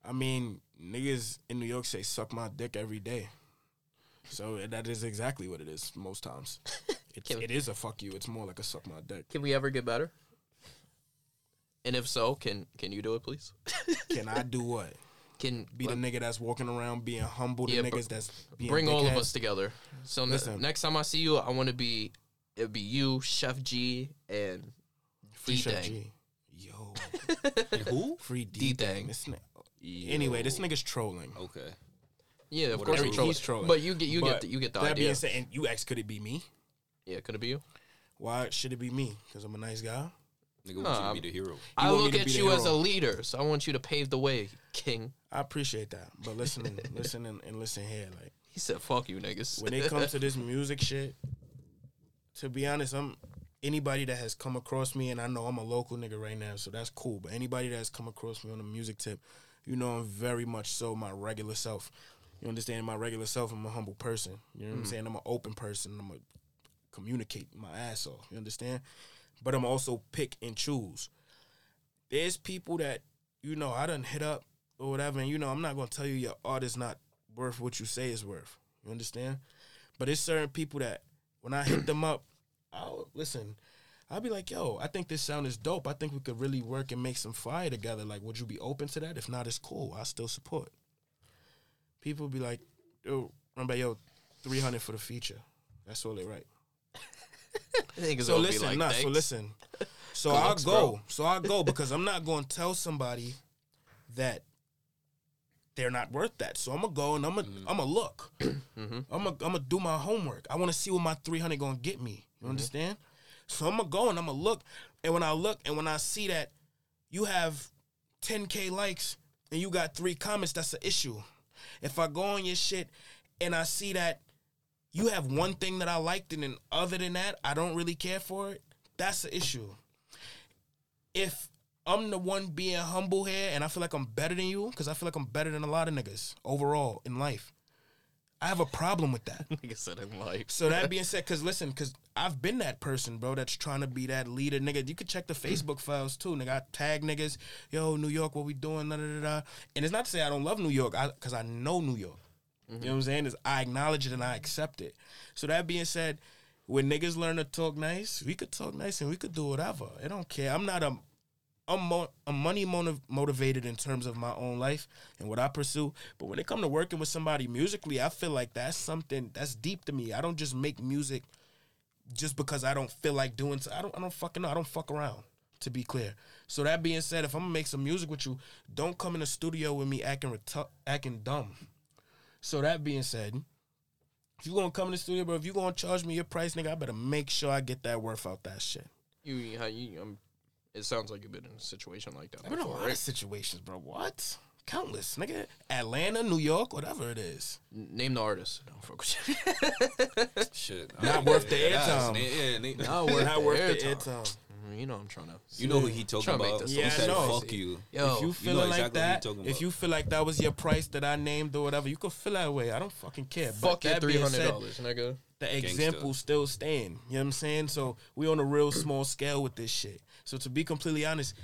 I mean, niggas in New York say "suck my dick" every day, so that is exactly what it is most times. It's, it is a fuck you. It's more like a suck my dick. Can we ever get better? And if so, can can you do it, please? Can I do what? Can Be the nigga that's walking around being humble The Yeah, br- niggas that's being bring all of dickheads? us together. So ne- Listen. next time I see you, I want to be it'd be you, Chef G, and Free Chef D-Thang. G. Yo, Who? free D D-Thang. This ni- Anyway, this nigga's trolling. Okay. yeah, of What course are trolling. he's trolling. But you get you But get the, you get the that idea. being said, and you asked, could it be me? yeah, could it be you? Why should it be me? Because I'm a nice guy. Nigga want Nah, you to be the hero. I want me look to at be the you as a hero. leader, so I want you to pave the way, King. I appreciate that, but listen, listen, and, and listen here. Like He said, "Fuck you, niggas." when it comes to this music shit, to be honest, I'm anybody that has come across me, and I know I'm a local nigga right now, so that's cool. But anybody that has come across me on the music tip, you know I'm very much so my regular self. You understand my regular self? I'm a humble person. You know what I'm mm-hmm. saying? I'm an open person. I'm a communicate my ass off. You understand? But I'm also pick and choose. There's people that you know I done hit up or whatever, and you know I'm not gonna tell you your art is not worth what you say is worth. You understand? But it's certain people that when I hit them up, I'll listen. I'll be like, yo, I think this sound is dope. I think we could really work and make some fire together. Like, would you be open to that? If not, it's cool. I still support. People be like, yo, remember, yo, 300 for the feature. That's all they write. Niggas So gonna be listen, like, nah, so listen. So I'll go. bro. So I'll go because I'm not going to tell somebody that they're not worth that. So I'm gonna go and I'm gonna I'm gonna look. Mm-hmm. I'm gonna I'm gonna do my homework. I want to see what my 300 gonna get me. You understand? So I'm gonna go and I'm gonna look. And when I look and when I see that you have 10k likes and you got three comments, that's an issue. If I go on your shit and I see that you have one thing that I liked, and then other than that, I don't really care for it. That's the issue. If I'm the one being humble here, and I feel like I'm better than you, because I feel like I'm better than a lot of niggas overall in life, I have a problem with that. Nigga said in life. So that being said, because listen, because I've been that person, bro, that's trying to be that leader, nigga. You could check the Facebook files too, nigga. I tag niggas, yo, New York, what we doing, da da da. And it's not to say I don't love New York, I because I, know New York. Mm-hmm. You know what I'm saying? Is I acknowledge it and I accept it. So that being said, when niggas learn to talk nice, we could talk nice and we could do whatever. I don't care. I'm not a I'm, mo- I'm money motiv- motivated in terms of my own life and what I pursue. But when it come to working with somebody musically, I feel like that's something that's deep to me. I don't just make music just because I don't feel like doing. I don't. I don't fucking know. I don't fuck around. To be clear. So that being said, if I'm gonna make some music with you, don't come in the studio with me acting retu- acting dumb. So that being said, if you gonna come in the studio, bro, if you gonna charge me your price, nigga, I better make sure I get that worth out that shit. You, how you, um, it sounds like you've been in a situation like that I've been in a before, lot of situations, bro. What? Countless, nigga. Atlanta, New York, whatever it is. Name the artist. No, fuck with you. Shit. Not worth the airtime. Yeah, yeah, Not worth Not the worth the airtime. Airtime. You know I'm trying to. You know who he talking Tryna about? this He Yeah, I said, know. "Fuck you." Yo, if you know feeling like exactly what he that, if you feel like that was your price that I named or whatever, you could feel that way. I don't fucking care. fuck but your that three being hundred said, dollars, nigga. the example still staying. You know what I'm saying? So we on a real small scale with this shit. So to be completely honest,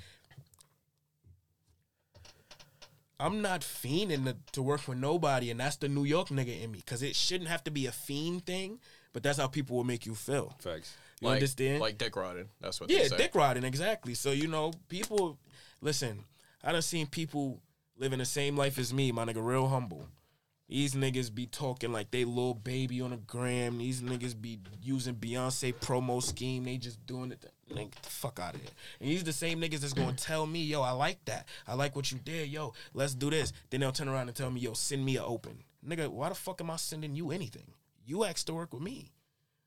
I'm not fiending to, to work for nobody, and that's the New York nigga in me. Cause it shouldn't have to be a fiend thing, but that's how people will make you feel. Facts. You like, understand? Like dick riding. That's what. Yeah, dick riding, exactly. So, you know, people listen, I done seen people living the same life as me, my nigga, real humble. These niggas be talking like they little baby on the gram. These niggas be using Beyonce promo scheme. They just doing it. Nigga, the fuck out of here. And these the same niggas that's gonna tell me, yo, I like that. I like what you did. Yo, let's do this. Then they'll turn around and tell me, yo, send me a open. Nigga, why the fuck am I sending you anything? You asked to work with me.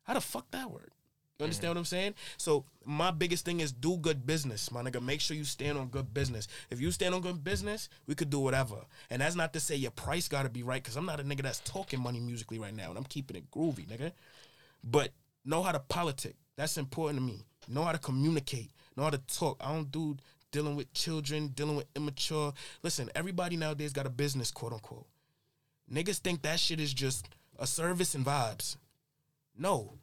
How the fuck that work? You understand mm-hmm. what I'm saying? So my biggest thing is do good business, my nigga. Make sure you stand on good business. If you stand on good business, we could do whatever. And that's not to say your price gotta be right, cause I'm not a nigga that's talking money musically right now, and I'm keeping it groovy, nigga. But know how to politic. That's important to me. Know how to communicate. Know how to talk. I don't do dealing with children, dealing with immature. Listen, everybody nowadays got a business, quote unquote. Niggas think that shit is just a service and vibes. No.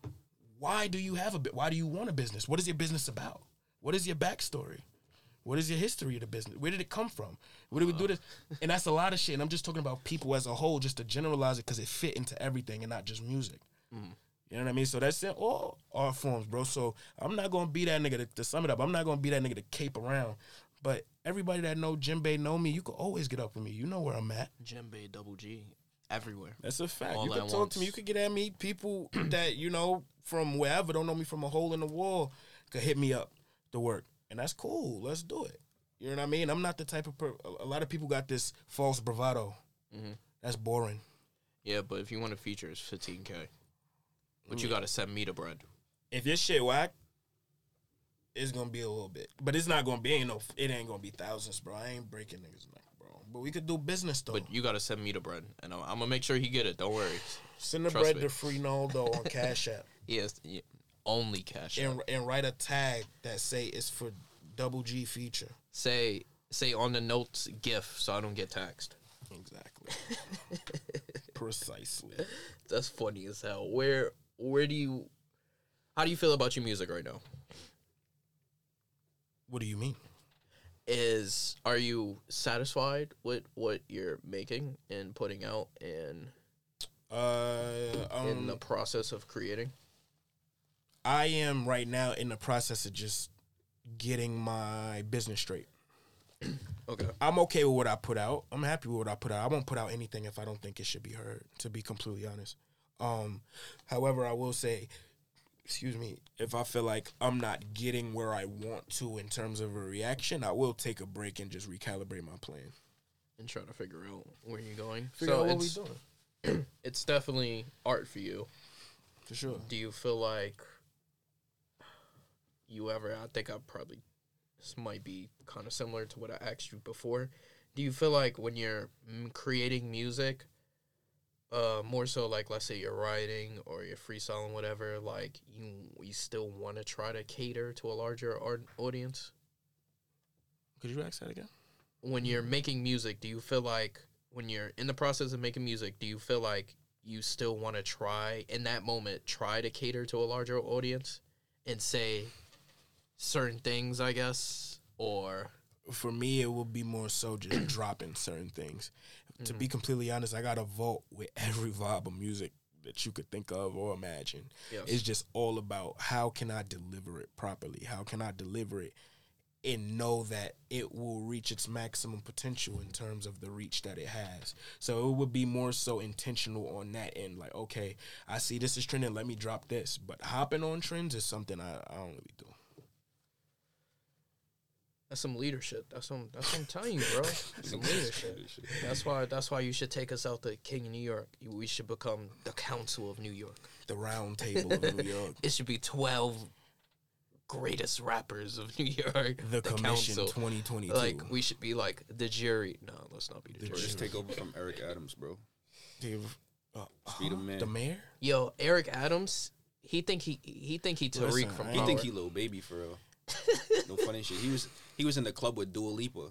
Why do you have a bit? Why do you want a business? What is your business about? What is your backstory? What is your history of the business? Where did it come from? Where did we do this? Uh. And that's a lot of shit. And I'm just talking about people as a whole, just to generalize it because it fit into everything and not just music. Mm. You know what I mean? So that's in all art forms, bro. So I'm not gonna be that nigga to, to sum it up. I'm not gonna be that nigga to cape around. But everybody that know Jinbei know me, you can always get up with me. You know where I'm at. Jinbei double G, everywhere. That's a fact. All you can talk to me. You can get at me. People that you know from wherever don't know me from a hole in the wall could hit me up to work, and that's cool. Let's do it. You know what I mean? I'm not the type of per- a lot of people got this false bravado. Mhm. That's boring. Yeah, but if you want to feature, it's 15k. But Mm. you gotta send me the bread. If your shit whack, it's gonna be a little bit, but it's not gonna be ain't no. It ain't gonna be thousands, bro. I ain't breaking niggas neck. But we could do business though. But you gotta send me the bread, and I'm, I'm gonna make sure he get it. Don't worry. Send the trust bread me. to Freenaldo on Cash App Yes, yeah, only cash. App. and and write a tag that say it's for Double G feature. Say say on the notes GIF, so I don't get taxed. Exactly. Precisely. That's funny as hell. Where where do you? How do you feel about your music right now? What do you mean? Is are you satisfied with what you're making and putting out and Uh, in um, the process of creating? I am right now in the process of just getting my business straight. Okay. I'm okay with what I put out. I'm happy with what I put out. I won't put out anything if I don't think it should be heard. To be completely honest. Um, however, I will say, excuse me, if I feel like I'm not getting where I want to in terms of a reaction, I will take a break and just recalibrate my plan. And try to figure out where you're going. Figure so out what we doing it's definitely art for you. for sure. Do you feel like you ever? I think I probably this might be kind of similar to what I asked you before. Do you feel like when you're creating music, uh, more so like let's say you're writing or you're freestyling, whatever, like you you still want to try to cater to a larger art audience? Could you ask that again? When you're making music, do you feel like when you're in the process of making music, do you feel like you still want to try in that moment try to cater to a larger audience and say certain things, I guess, or for me, it would be more so just dropping certain things. To be mm-hmm. completely honest, I got a vault with every vibe of music that you could think of or imagine. Yes. It's just all about how can I deliver it properly? How can I deliver it and know that it will reach its maximum potential in terms of the reach that it has. So it would be more so intentional on that end. Like, okay, I see this is trending, let me drop this. But hopping on trends is something I, I don't really do. That's some leadership. That's some that's what I'm telling you, bro. That's some leadership. That's why that's why you should take us out to King of New York. We should become the Council of New York. The round table of New York. It should be twelve greatest rappers of New York. The, Commission council. 2022. Like we should be like the jury. No, let's not be the, The jury. Or just take over from Eric Adams, bro. Give, uh, Be the huh? man. The mayor? Yo, Eric Adams. He think he he think he Tariq Listen, from I He Power. think he little baby for real. No funny shit. He was he was in the club with Dua Lipa.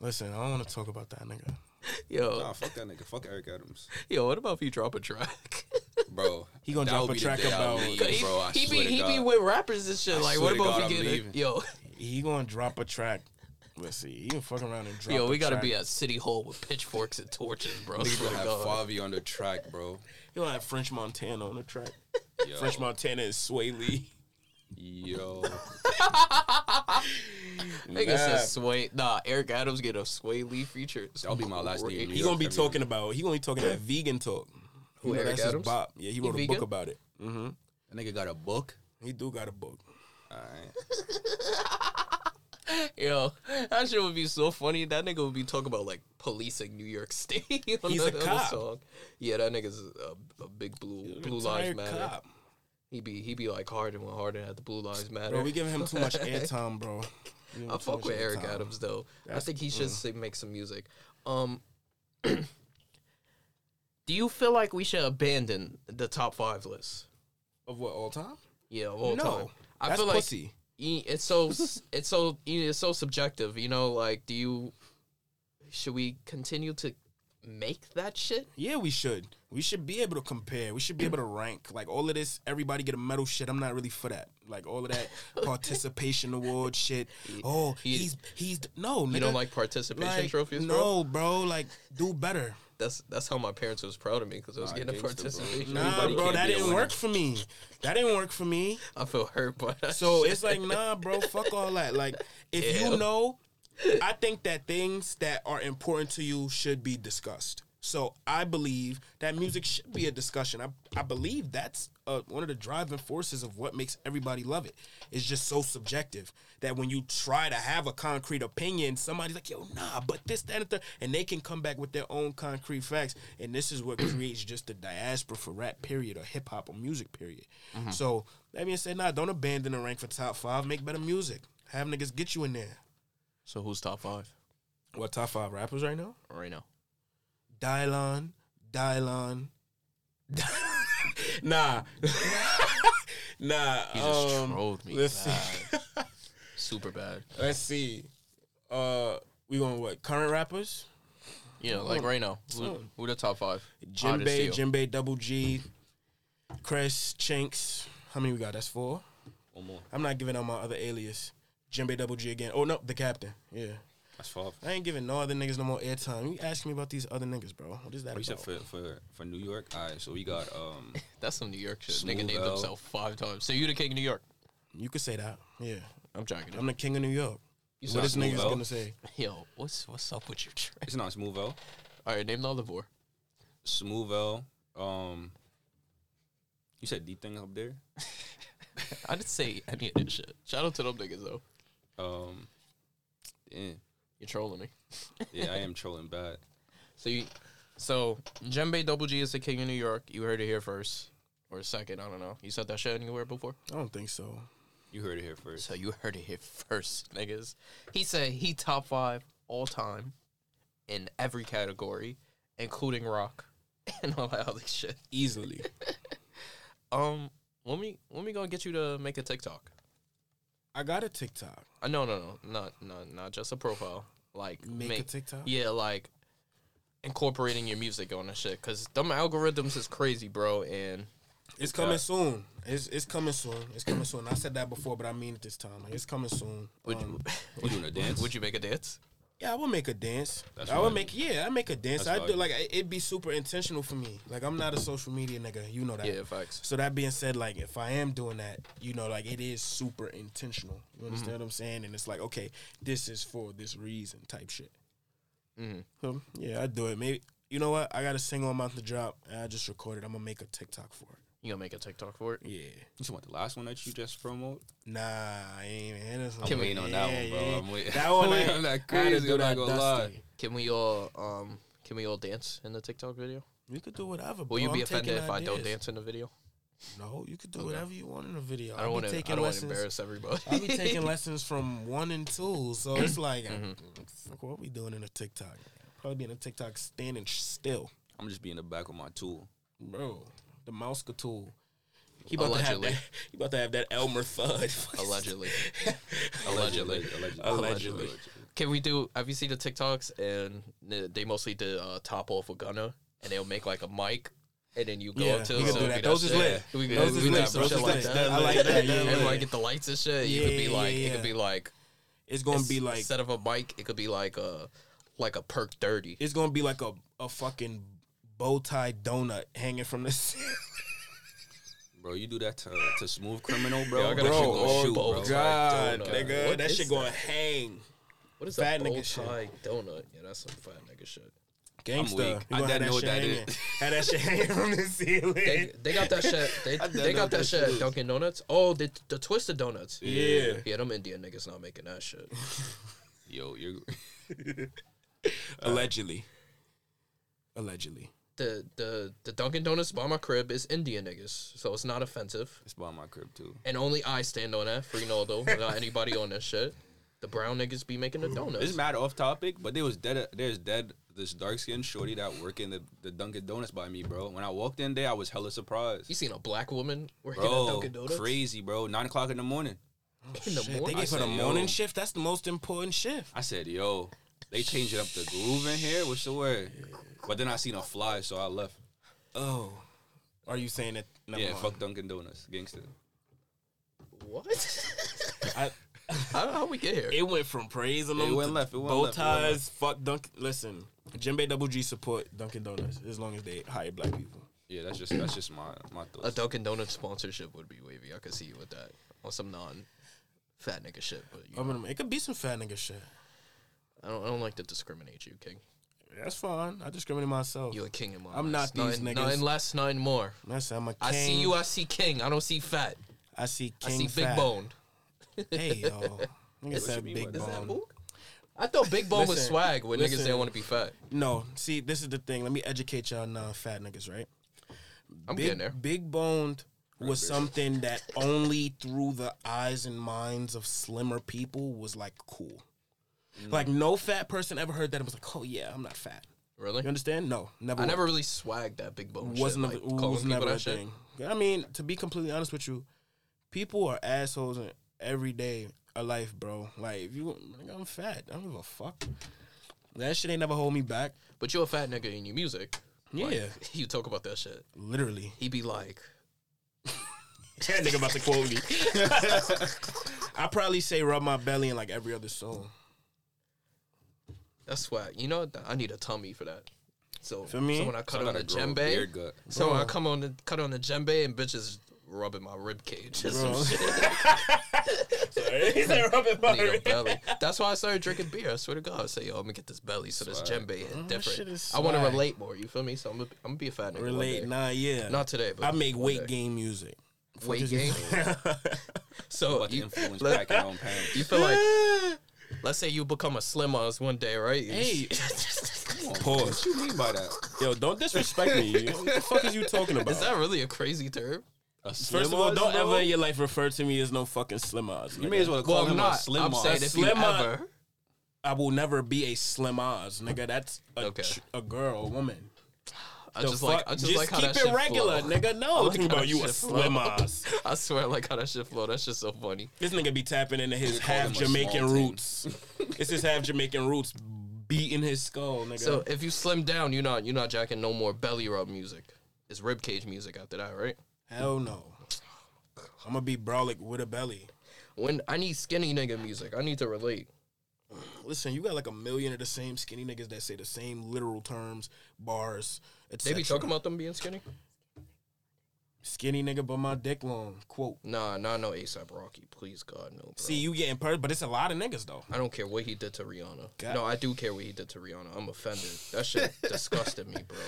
Listen, I don't want to talk about that nigga. yo Nah, fuck that nigga. Fuck Eric Adams, yo. What about if you drop a track? bro. He gonna drop a track about- leave, he, bro. I he swear be to he be God. with rappers and shit. I like, what about God, if I'm get it? Yo, He gonna drop a track. Let's see. He can fuck around and drop. yo, a we gotta track. be at City Hall with pitchforks and torches, bro. Nigga Swear gonna to have God. Favi on the track, bro. He gonna have French Montana on the track. Yo, French Montana and Swae Lee. Yo. Nigga says Swae. Nah, Eric Adams get a Swae Lee feature. That'll be my last day in He gonna be every talking about. He gonna be talking that vegan talk. Who, You know, Eric that's his Adams? bop. Yeah, he He wrote a vegan? book about it. hmm That nigga got a book. He do got a book. Alright. Yo, that shit would be so funny. That nigga would be talking about like policing New York State. He's the, a cop. song. Yeah, that nigga's a, a big blue blue lives Retired matter. cop. He be he be like Harden when Harden had the blue lives matter. Bro, we giving him too much airtime, bro. I fuck with Eric airtime. Adams though. I think he should mm. say, make some music. Um, do you feel like we should abandon the top five list? Of what all time? Yeah, of all no, time. I that's feel like pussy. it's so it's so it's so subjective. You know, like do you should we continue to make that shit? Yeah, we should. We should be able to compare. We should be able to rank. Like all of this, everybody get a medal shit. I'm not really for that. Like all of that participation award shit. Oh, he's he's no. You don't like participation Like, trophies, bro? No, bro. Like do better. That's that's how my parents was proud of me because I was Nah, getting a gangsta, bro. participation. Nah, Everybody bro, that didn't work for me. That didn't work for me. I feel hurt that. So shit. it's like, nah, bro, fuck all that. Like, if Ew. you know, I think that things that are important to you should be discussed. So I believe that music should be a discussion. I, I believe that's uh, one of the driving forces of what makes everybody love it. It's just so subjective that when you try to have a concrete opinion, somebody's like, yo, nah, but this, that, and the, and they can come back with their own concrete facts. And this is what creates just the diaspora for rap, period, or hip hop or music, period. So that being said, nah, don't abandon the rank for top five. Make better music. Have niggas get you in there. So who's top five What top five rappers right now? right now? Dylon, Dylon. nah. nah. He just um, trolled me. let's bad. Super bad. Let's see. Uh we going what? Current rappers? Yeah, like right now. Who, who the top five? Hottest to Jinbei, you. Jinbei Double G, Chris, Chinks. How many we got? That's four. One more. I'm not giving out my other alias. Jinbei Double G again. Oh no, the captain. Yeah. That's five. I ain't giving no other niggas no more airtime. You asking me about these other niggas, bro. What is that Oh, you said about? for, for for New York. All right, so we got um That's some New York shit. Nigga Smooth named L. himself five times. So you the king of New York? You could say that. Yeah. I'm jacking I'm the king of New York. You what sound is niggas Smooth L. gonna say? Yo, what's what's up with your track? it's not Smooth L. All right, name the other four. Smooth L. Um, you said D thing up there. I didn't say any of this shit. Shout out to them niggas though. Um, yeah, You're trolling me. yeah, I am trolling bad. So you, so Jinbei Double G is the king of New York. You heard it here first or second. I don't know. You said that shit anywhere before. I don't think so. You heard it here first. So you heard it here first, niggas. He said he top five all time in every category, including rock and all that other shit. Easily. Um, when we when we gonna get you to make a TikTok? I got a TikTok. Uh, no, no, no, not not not just a profile. Like Make, a TikTok. Yeah, like incorporating your music on the shit, cause them algorithms is crazy, bro. And It's coming soon. It's it's coming soon. It's coming soon. I said that before, but I mean it this time. Like, it's coming soon. would Um, You doing a dance? would you make a dance? Yeah, I would make a dance. That's I would make yeah, I make a dance. I do like it'd be super intentional for me. Like I'm not a social media nigga. You know that. Yeah, facts. So that being said, like if I am doing that, you know, like it is super intentional. You understand what I'm saying? And it's like, okay, this is for this reason type shit. Mhm. So yeah, I do it. Maybe you know what? I got a single I'm about to drop. And I just recorded. I'm gonna make a TikTok for it. You gonna make a TikTok for it? Yeah. You talking about the last one that you just promote? Nah, I ain't even hear this one. I'm Can we- waiting on that one, bro. I'm waiting. That one, I'm I, waiting on that I had to crazy. I'm not gonna lie. Can we all um can we all dance in the TikTok video? We could do whatever. Will bro. you be I'm taking offended if I don't dance in the video? No, you could do Okay. whatever you want in the video. I don't want want to to. I don't want to embarrass everybody. I'll be taking lessons from one and two, so it's like, Mhm. fuck, what we doing in a TikTok? Probably be in a TikTok standing still, I'm just being the back of my tool. bro. The mouse tool. He about to have that. He about to have that Elmer Fudd. Allegedly. Allegedly. Allegedly. Allegedly. Allegedly. Can we do? Have you seen the TikToks? And they mostly did uh, top off with Gunna, and they'll make like a mic, and then you go Yeah, into. we can so do that. Those is lit. We can Those we do lit. some Those shit like lit. that. I like that. Yeah, And get the lights and shit. You could Yeah, be yeah, like, it could be like, It's gonna be like instead of a mic, it could be like a like a perk thirty. it's gonna be like a a fucking bow tie donut hanging from the ceiling. Bro, you do that to, to Smooth Criminal, bro. Yeah, I gotta That shit Bro, gonna oh shoot, bro. God. God, donut. nigga, What that is shit that? gonna hang. What is Fat a bow nigga shit. tie donut? Yeah, that's some fat nigga shit. Gangsta. weak. You I gonna have didn't know what shit that hanging. is. Had that shit hanging from the ceiling. They, they got that shit. They, they got that that shit shit is. Dunkin' Donuts. Oh, the the twisted donuts. Yeah. Yeah, them Indian niggas not making that shit. Yo, you're Allegedly. Allegedly. The the the Dunkin' Donuts by my crib is Indian niggas, so it's not offensive. it's by my crib too. And only I stand on that. Freenaldo, not anybody on this shit. The brown niggas be making the donuts. It's mad off topic, but there was dead. There's dead. This dark skinned shorty that work in the, the Dunkin' Donuts by me, bro. When I walked in there, I was hella surprised. You seen a black woman working at Dunkin' Donuts crazy, bro. Nine o'clock in the morning. in the Shit, they morning? gave her I the morning yo. shift. That's the most important shift. I said, yo, they changed up the groove in here. What's the word? But then I seen a fly, so I left. Oh. Are you saying that? Never yeah, mind. fuck Dunkin' Donuts, gangster. What? I, how how we get here? it went from praising It them went left, it went bow left, it went ties. Fuck Dunkin'. Listen, Jinbei Double G support Dunkin' Donuts as long as they hire black people. Yeah, that's just that's just my my thoughts. A. Dunkin' Donuts sponsorship would be wavy. I could see you with that on some non fat nigga shit. But you I mean, it could be some fat nigga shit. I don't I don't like to discriminate you, King. That's fine. I discriminate myself. You're a king in my I'm eyes. not these nothing, niggas. Nothing less, nothing more. Listen, I'm a king. I see you. I see king. I don't see fat. I see I king. see big fat. boned. Hey yo, nigga What said big by that? Is that bone. book? I thought big bone was Listen, swag when niggas listen. didn't want to be fat. No, see, this is the thing. Let me educate y'all non fat niggas, right? I'm big, getting there. Big boned was something that only through the eyes and minds of slimmer people was like cool. Mm. Like no fat person ever heard that and was like, oh yeah, I'm not fat. Really? You understand? No, never. I never really swagged that big bone. wasn't shit, a, like, was never that a shit. thing. I mean, to be completely honest with you, people are assholes in every day of life, bro. Like if you, I'm fat. I don't give a fuck. That shit ain't never hold me back. But you're a fat nigga in your music. Yeah, Like, you talk about that shit. literally. He be like, That nigga about to quote me. I probably say rub my belly in like every other song. "That's swag." You know, what? I need a tummy for that. So, For me? so when I cut So on the gotta a djembe, beard so when I come on the cut on the djembe and bitches rubbing my rib cage. or some Bro. shit. Sorry, he said rub it I belly. That's why I started drinking beer. I swear to God, I say, yo, I'm gonna get this belly so this Swag. djembe hit that shit different. is I want to relate more. You feel me? So I'm gonna, I'm gonna be a fat nigga. Relate, day. nah, yeah. Not today, but I make weight day. gain music. Weight Fuck is gain. So About you, influence let- packing on pants. you feel like, let's say you become a slim Oz one day, right? Hey, Come on, Pause. What you mean by that? yo, don't disrespect me. What the fuck is you talking about? is that really a crazy term? A First of all, don't ever in your life refer to me as no fucking slim Oz. You may as well call Well, him I'm a not. slim I'm Oz. saying if you Slim Oz- ever, I will never be a slim Oz, nigga. That's a, Okay. ch- a girl, a woman. I just like. I just, like how keep that it shit regular, flow. nigga. No, like think how about you a slim. Oz. I swear, I like how that shit flow. That's just so funny. This nigga be tapping into his half Jamaican roots. it's his half Jamaican roots beating his skull, nigga. So if you slim down, you're not you're not jacking no more belly rub music. It's rib cage music after that, right? Hell no. I'm gonna be brolic with a belly. When I need skinny nigga music, I need to relate. Listen, you got like a million of the same skinny niggas that say the same literal terms, bars, They etc. be talking about them being skinny. skinny nigga, but my dick long. Quote. Nah, nah, no ASAP Rocky. Please God, no. Bro. See, you getting per, but it's a lot of niggas though. I don't care what he did to Rihanna. God. No, I do care what he did to Rihanna. I'm offended. That shit disgusted me, bro.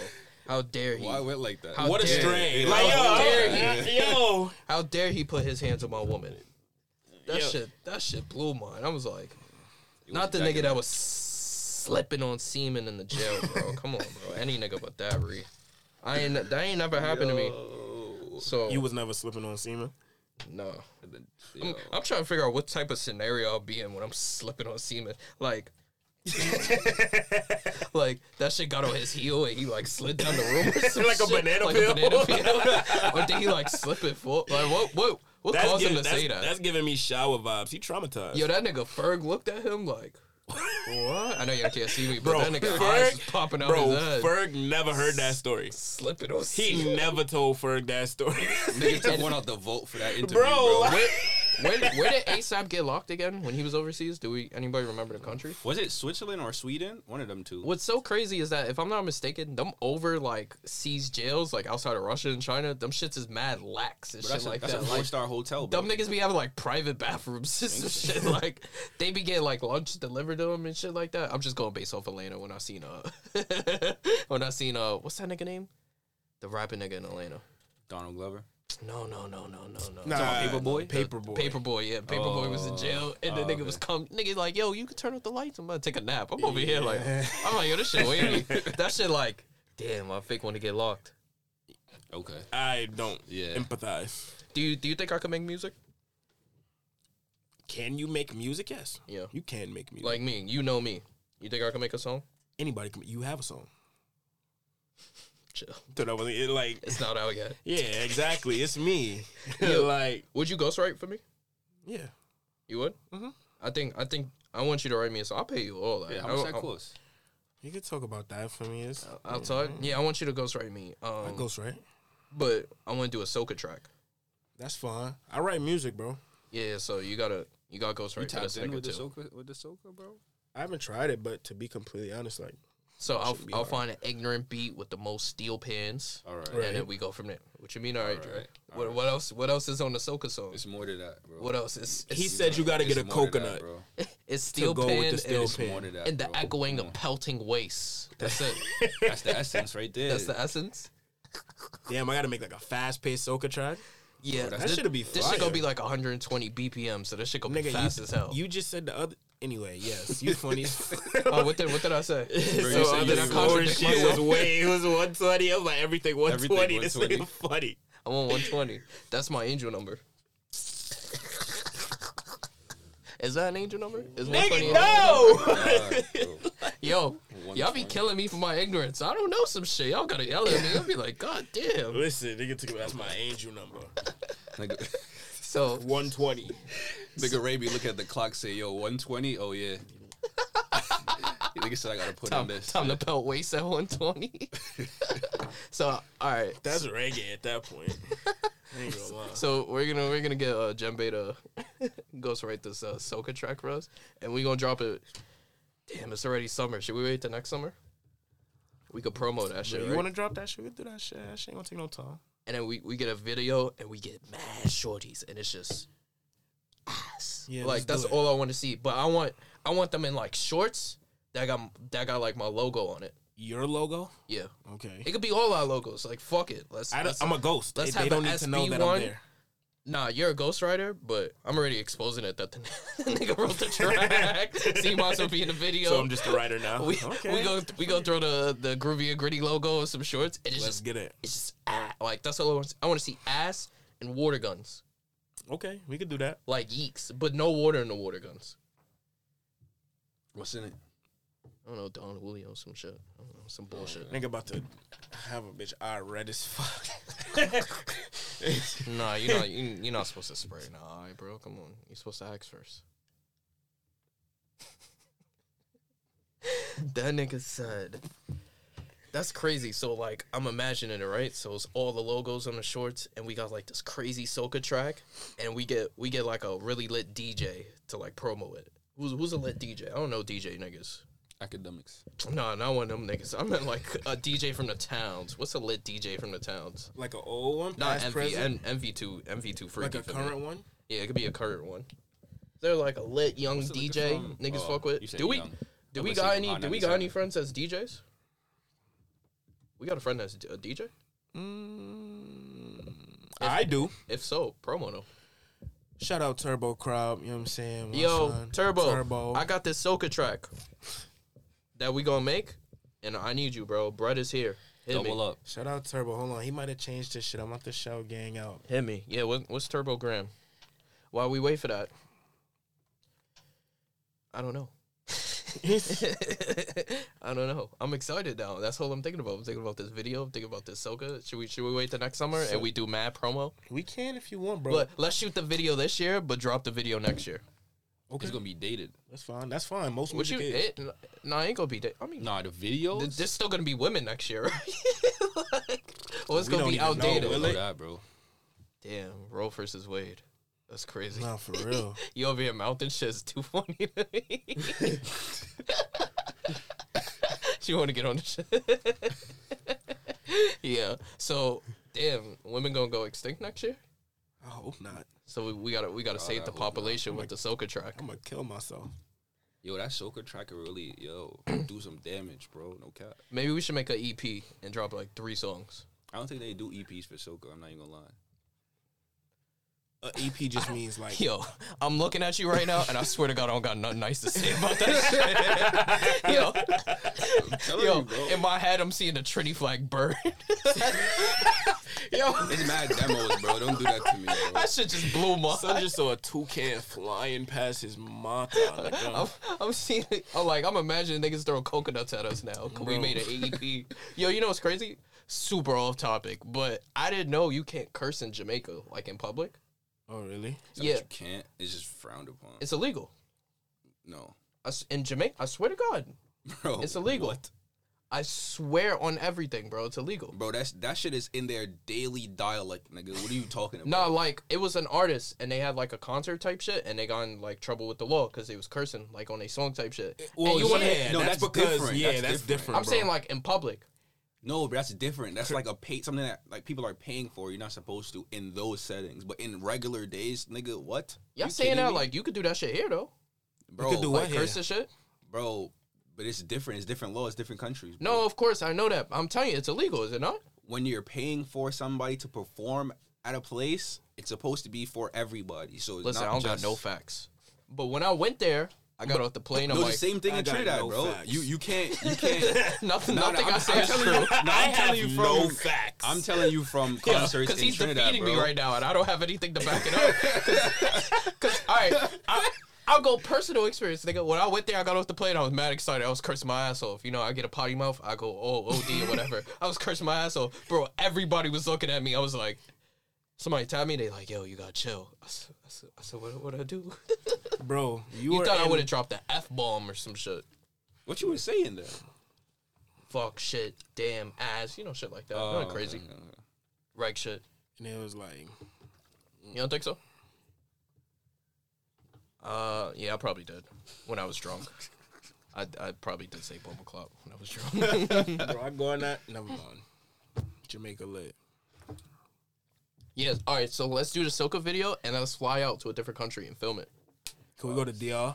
How dare he? Why went like that? How What a dare- strain! How Like dare yo, yo. How dare he put his hands on my woman? That Yo. shit, that shit blew mine. I was like, He not the nigga that was slipping on semen in the jail, bro. Come on, bro. Any nigga but that, re. I ain't that ain't never happened to me. So You was never slipping on semen. no. I'm. I'm trying to figure out what type of scenario I'll be in when I'm slipping on semen. Like, like that shit got on his heel and he like slid down the room or some Like a banana like peel? A banana peel. or did he like slip it full? Like what? What? What That's, caused him to that's, say that? that's giving me shower vibes. He traumatized. Yo, that nigga Ferg looked at him like, what? I know y'all can't see me, but Bro, that nigga Ferg- eyes popping out Bro, his head. Ferg never heard that story. Slip it on He never told Ferg that story. Nigga took one out the vote for that interview, Bro, bro. like- Where, where, did ASAP get locked again when he was overseas? Do we anybody remember the country? Was it Switzerland or Sweden? One of them two. What's so crazy is that if I'm not mistaken, them over like seas jails like outside of Russia and China, them shits is mad lax and shit a, like that's that. a four Like, star hotel, bro. dumb niggas be having like private bathrooms and shit. Like they be getting like lunch delivered to them and shit like that. I'm just going based off Atlanta when I seen uh when I seen uh what's that nigga name? The rapping nigga in Atlanta. Donald Glover. No, no, no, no, no, no. Nah, Paper Boi? Paperboy. Paper Boi, yeah. Paper Boi was in Oh, jail, and the oh, nigga okay. was come. Nigga like, yo, you can turn off the lights. I'm gonna take a nap. I'm over here like, I'm like, yo, this shit wavy. that shit like, damn, I fake want to get locked. Okay. I don't Yeah. empathize. Do you do you think I could make music? Can you make music? Yes. Yeah. You can make music. Like me, you know me. You think I can make a song? anybody can. You have a song. Chill. So that was it. Like, It's not out yet. yeah, exactly. It's me. Yeah. like, Would you ghostwrite for me? yeah. You would. Mhm. I think I think I want you to write me a song. I'll pay you all that. Yeah, how I- much that I- cost? You could talk about that for me. It's Outside, yeah, I want you to ghostwrite me. I Um, ghost right. but I want to do a soca track. That's fine. I write music, bro. Yeah, so you gotta you gotta ghostwrite You tapped in with the too. soca with the soca, bro. I haven't tried it, but to be completely honest, like So I'll I'll hard. find an ignorant beat with the most steel pans, All right. Right. and then we go from there. What you mean? All right, Dre. Alright, What, what else? What else is on the Soca song? It's more than that, bro. What else? It's, He said you got to get a It's more to that, coconut. bro. it's steel go with the steel and, pan. More to that, and the bro. echoing of pelting waist. That's it. That's the essence right there. That's the essence. Damn, I got to make like a fast paced soca track. Yeah, That should be This shit gonna be like 120 BPM, so this shit gonna be Nigga, fast you, as hell. you just said the other. Anyway, yes, you funny. oh, what did what did I say? you so said other you than was contradict shit was way it was 120. I was like everything 120. This 120. nigga funny. I'm on 120. That's my angel number. Is that an angel number? Is Nigga, no. God, bro. Yo, y'all be killing me for my ignorance. I don't know some shit. Y'all gotta yell at me. I'll be like, God damn. Listen, nigga, took that's my angel number. Nigga, So 120. nigga Ray be look at the clock, say, yo, 120? Oh, yeah. nigga said I gotta put time, in this. time to pelt waist at 120. so all right. That's reggae at that point. I ain't gonna lie. So we're gonna we're gonna get uh, Jinbei to ghostwrite this uh, soca track for us, and we gonna drop it. Damn, it's already summer. Should we wait till next summer? We could promo that shit, you right? want to drop that shit? We do that shit. That shit ain't gonna take no time. And then we, we get a video and we get mad shorties, and it's just ass. Yeah, like that's all I want to see. But I want I want them in like shorts that got that got like my logo on it. Your logo? Yeah, Okay. it could be all our logos. Like fuck it. Let's. I am a ghost. let's they, have they don't need to know that SB1. I'm there. Nah, you're a ghostwriter, but I'm already exposing it that the nigga wrote the track. so you might as well be in the video. So I'm just a writer now. we, okay. we go we go throw the the groovy and gritty logo and some shorts. And it's Let's just get it. it's just ah, like that's all I want. to I want to see ass and water guns, Okay, we could do that. like yeeks, but no water in the water guns. What's in it? I don't know Don Julio some shit. I don't know some bullshit. Nigga about to have a bitch eye red as fuck. Nah, you're not you, you're not supposed to spray. Nah, all right, bro, come on. You're supposed to ask first. that nigga said. That's crazy. So like I'm imagining it, right? So it's all the logos on the shorts, and we got like this crazy soca track, and we get we get like a really lit DJ to like promo it. Who's who's a lit DJ? I don't know DJ niggas. Academics. No, not one of them niggas. I meant like a DJ from the towns. What's a lit DJ from the towns? like an old one, Not past MV, present, N, MV2, MV2 free. like a current one. Yeah, it could be a current one. They're like a lit young What's DJ from? niggas Oh, fuck with. Do we young. do I'm we got any do we got any friends as DJs? We got a friend that's a DJ. Mm, I do. If so, promo no. Shout out Turbo Crowd. You know what I'm saying? My Yo, son. Turbo, Turbo. I got this soca track that we gonna make, and I need you, bro. Brett is here. Hit Double me. up. Shout out Turbo. Hold on, he might have changed his shit. I'm about to shout gang out. Hit me. Yeah, what, what's Turbo Gram? While we wait for that, I don't know. I don't know. I'm excited now. That's all I'm thinking about. I'm thinking about this video. I'm thinking about this soca. Should we should we wait till next summer So- and we do mad promo? We can if you want, bro. But let's shoot the video this year, but drop the video next year. Okay, It's gonna be dated. that's fine. That's fine. Most music you? is. It, no, I ain't gonna be. dated. I mean, Nah, the videos. th- there's still gonna be women next year, right? like, well, it's We gonna don't be even know, outdated. will it? that, bro. Damn, Roe versus Wade. That's crazy. Nah, for real. You over here mountain shit is too funny to me. she want to get on the shit. yeah. So, damn, women gonna go extinct next year. I hope not. So we, we gotta we gotta God, save I the hope not. population with the soca track. I'm gonna kill myself. Yo, that soca track could really, yo, do some damage, bro. No cap. Maybe we should make an EP and drop like three songs. I don't think they do EPs for soca. I'm not even gonna lie. A EP just means like Yo, I'm looking at you right now, and I swear to God, I don't got nothing nice to say about that shit. yo, yo, you, in my head, I'm seeing the Trinity flag burn. yo, It's mad demos, bro. Don't do that to me, bro. that shit just blew my. Son just saw a toucan flying past his mouth. Like, I'm, I'm seeing. I'm like, I'm imagining niggas throwing coconuts at us now. 'cause We made an AEP. Yo, you know what's crazy? Super off topic, but I didn't know you can't curse in Jamaica, like in public. Oh really? It's yeah. you can't. It's just frowned upon. It's illegal. no, I s in Jamaica, I swear to God, bro. it's illegal. What? I swear on everything, bro. It's illegal. Bro, that's that shit is in their daily dialect, nigga. What are you talking about? No, like it was an artist, and they had like a concert type shit, and they got in like trouble with the law because they was cursing like on a song type shit. Well, and you wanna yeah, no, that's, that's because different. yeah, That's that's, different. different. I'm bro. saying like in public. No, but that's different. That's like a pay something that like people are paying for. You're not supposed to in those settings, but in regular days, nigga, what? Y'all You saying that me? like you could do that shit here though, bro, could do like, what here? curse and shit. bro. But it's different. It's different laws, different countries. bro. No, of course I know that. I'm telling you, it's illegal, is it not? when you're paying for somebody to perform at a place, it's supposed to be for everybody. So Listen, not I don't just, got no facts. But when I went there, I got off the plane. I'm No, like, the same thing I in got Trinidad, no bro. facts. You you can't you can't. nothing, No, no, nothing I'm- I say I'm is telling true. you- No, I I'm telling have you no facts. I'm telling you from concerts Because in he's Trinidad, defeating bro. me right now, and I don't have anything to back it up. Because, all right, I, I'll go personal experience. Nigga, when I went there, I got off the plane. I was mad excited. I was cursing my ass off. You know, I get a potty mouth. I go, oh, OD or whatever. I was cursing my ass off, bro. Everybody was looking at me. I was like, somebody tapped me. They like, yo, you gotta chill. I said, I said, what would I do? bro, you, You were thought I would have dropped the f bomb or some shit? What you were saying there? Fuck shit, damn ass, you know, shit like that. Not crazy, okay, okay. reg shit. and it was like, You don't think so? Uh, yeah, I probably did when I was drunk. I, I probably did say Bumble Club when I was drunk. bro, I go on that. Never mind. Jamaica lit. Yes. All right. So let's do the soca video and let's fly out to a different country and film it. Can we go to DR?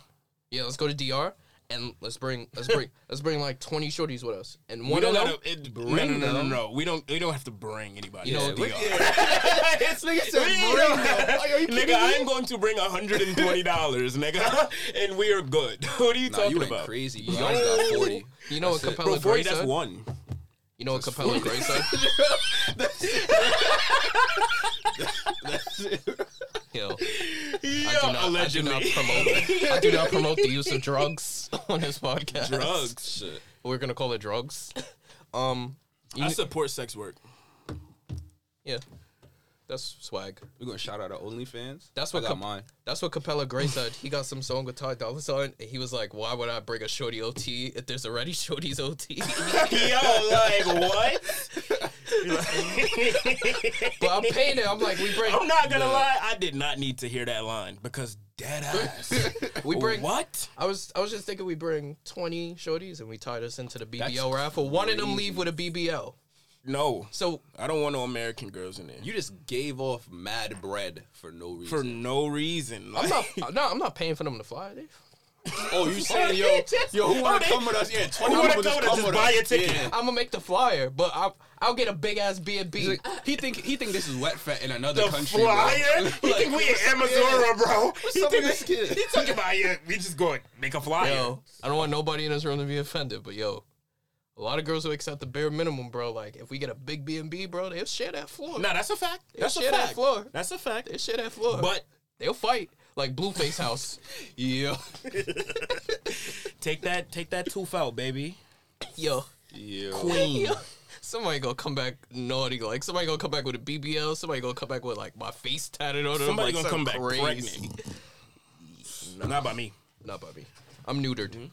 Yeah, let's go to DR and let's bring let's bring let's bring like twenty shorties with us and We one don't of them. gotta. It, no, no, no, no, no. We don't. We don't have to bring anybody. You know to what- DR. this nigga said bring. Are you nigga, me? I'm going to bring hundred and twenty dollars, nigga, and we are good. What are you Nah, talking you went about? crazy. You guys got forty. You know what That's it. Capella Bro, forty. Gray That's said? one. You know what Capella Grey said? Yo, I do not, I do not promote. I do not promote the use of drugs on this podcast. Drugs. Shit. We're gonna call it drugs. Um, you I support sex work. yeah, that's swag. We're gonna shout out our OnlyFans. That's I got Cap- mine. That's what Capella Grey said. He got some song with Ty Dolla Sign, and he was like, "Why would I bring a shorty OT if there's already shorties OT?" Yo, like what? but I'm paying it. I'm like, we bring, I'm not gonna lie. I did not need to hear that line because dead ass. we bring. what? I was, I was just thinking we bring 20 shorties and we tied us into the BBL That's raffle. One of them leave with a BBL. No, So I don't want no American girls in there You just gave off mad bread for no reason. for no reason. I'm not, uh, no, I'm not paying for them to fly. Dave. oh, you saying yo, yo, who wanna Oh, they- come with us? Yeah, twenty Who wanna come with us? Just buy a ticket. Yeah. I'm gonna make the flyer, but I'll, I'll get a big ass B and B. like, he think he think this is wet fat in another the country. flyer? Bro. He think we in Amazora, bro. He think this kid? He talking about yeah. We just going make a flyer. Yo, I don't want nobody in this room to be offended, but yo, a lot of girls who accept the bare minimum, bro. Like if we get a big B and B, bro, they'll share that floor. Nah, that's a fact. That's a share that fact. floor. That's a fact. They share that floor. But they'll fight like Blueface House. Yeah. take that, take that tooth out, baby. yo, Yeah. Queen. yo, somebody gonna come back naughty. Like somebody gonna come back with a BBL. Somebody gonna come back with like my face tatted on them. Somebody like, gonna come back crazy. pregnant. Not by me. Not by me. I'm neutered. Mm-hmm.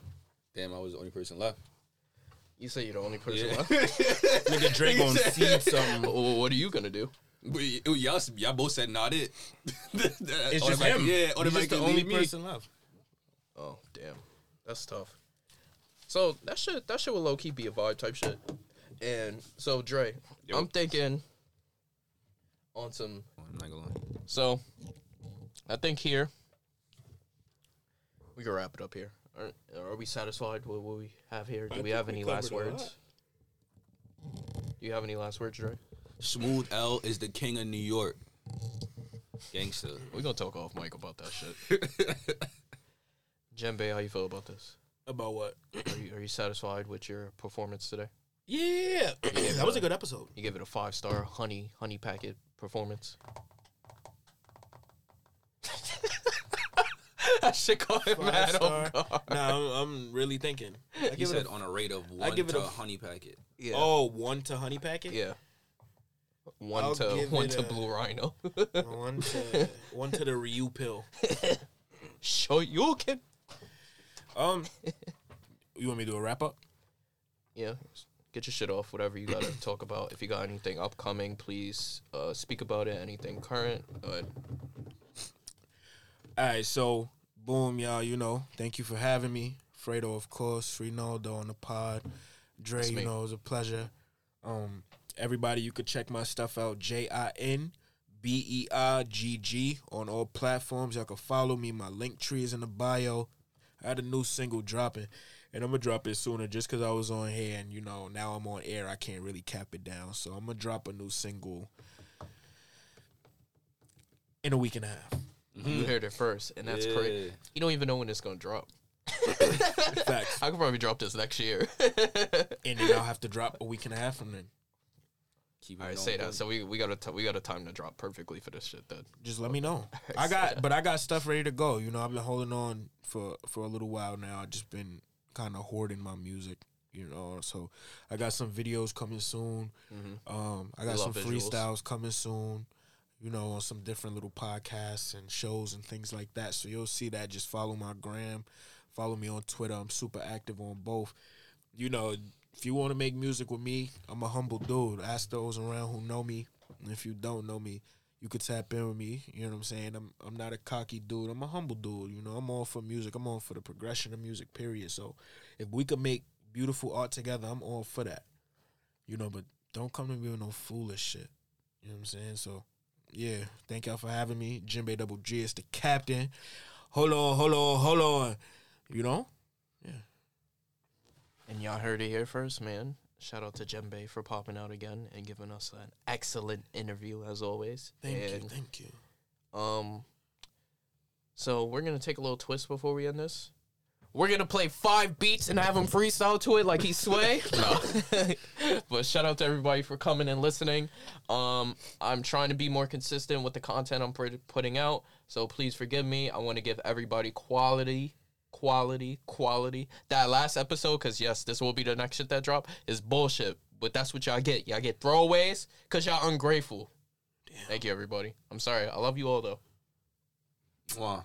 Damn, I was the only person left. You say you're the only person Yeah. left. Nigga Drake gonna seed something. well, what are you gonna do? But y- y'all, y'all both said not it. It's just him. Yeah, He's just automatically the only me. person left. Oh damn, that's tough. So that should that shit will low key be a vibe type shit. And so Dre, Yo. I'm thinking on some. I'm not gonna lie. So I think here we can wrap it up here. Are, are we satisfied with what we have here? Do I we have we any last words? Do you have any last words, Dre? Smoove L is the king of New York. Gangster. We're gonna talk off mic about that shit. Jinbei, how you feel about this? About what? Are you, are you satisfied with your performance today? Yeah, that was a good episode. You gave it a five star honey honey packet performance. That shit caught him Five mad star. off guard. Nah, I'm, I'm really thinking. I He give it said a, on a rate of one give to a- a honey packet. Yeah. oh one to honey packet. Yeah. One I'll to give one it to a- Blue Rhino. one to one to the Ryu pill. Show you can. Um, you want me to do a wrap up? Yeah. get your shit off. Whatever you gotta talk about. If you got anything upcoming, please uh, speak about it. Anything current. But All right, so boom, y'all. You know, thank you for having me, Fredo, of course, Freenaldo on the pod, Dre. That's You me. know, it was a pleasure. Um, everybody, you could check my stuff out. J I N B E I G G on all platforms. Y'all can follow me. My link tree is in the bio. I had a new single dropping, and I'm gonna drop it sooner just because I was on here, and you know, now I'm on air. I can't really cap it down, so I'm gonna drop a new single in a week and a half. You heard it first, and that's Yeah. crazy. You don't even know when it's gonna drop. Facts. I could probably drop this next year. and then I'll have to drop a week and a half from then. Keep All right, say that. So we we got a t- we got a time to drop perfectly for this shit. Then Just let me know. I got, but I got stuff ready to go. You know, I've been holding on for for a little while now. I've just been kind of hoarding my music. You know, so I got some videos coming soon. Um, I got some visuals. freestyles coming soon. You know, on some different little podcasts and shows and things like that. So you'll see that. Just follow my gram, follow me on Twitter. I'm super active on both. You know, if you want to make music with me, I'm a humble dude. Ask those around who know me. And if you don't know me, you could tap in with me. You know what I'm saying? I'm I'm not a cocky dude. I'm a humble dude. You know, I'm all for music. I'm all for the progression of music. Period. So if we could make beautiful art together, I'm all for that. You know, but don't come to me with no foolish shit. You know what I'm saying? So yeah, thank y'all for having me. Jinbei Double G is the captain. Hold on, hold on, hold on. You know? Yeah. And y'all heard it here first, man. Shout out to Jinbei for popping out again and giving us an excellent interview as always. Thank and, you, thank you. Um, so we're gonna take a little twist before we end this. We're gonna play five beats and have him freestyle to it like he Sway. no, but shout out to everybody for coming and listening. Um, I'm trying to be more consistent with the content I'm putting out, so please forgive me. I want to give everybody quality, quality, quality. That last episode, because yes, this will be the next shit that drop is bullshit. But that's what y'all get. Y'all get throwaways because y'all ungrateful. Thank you, everybody. I'm sorry. I love you all though. Mwah.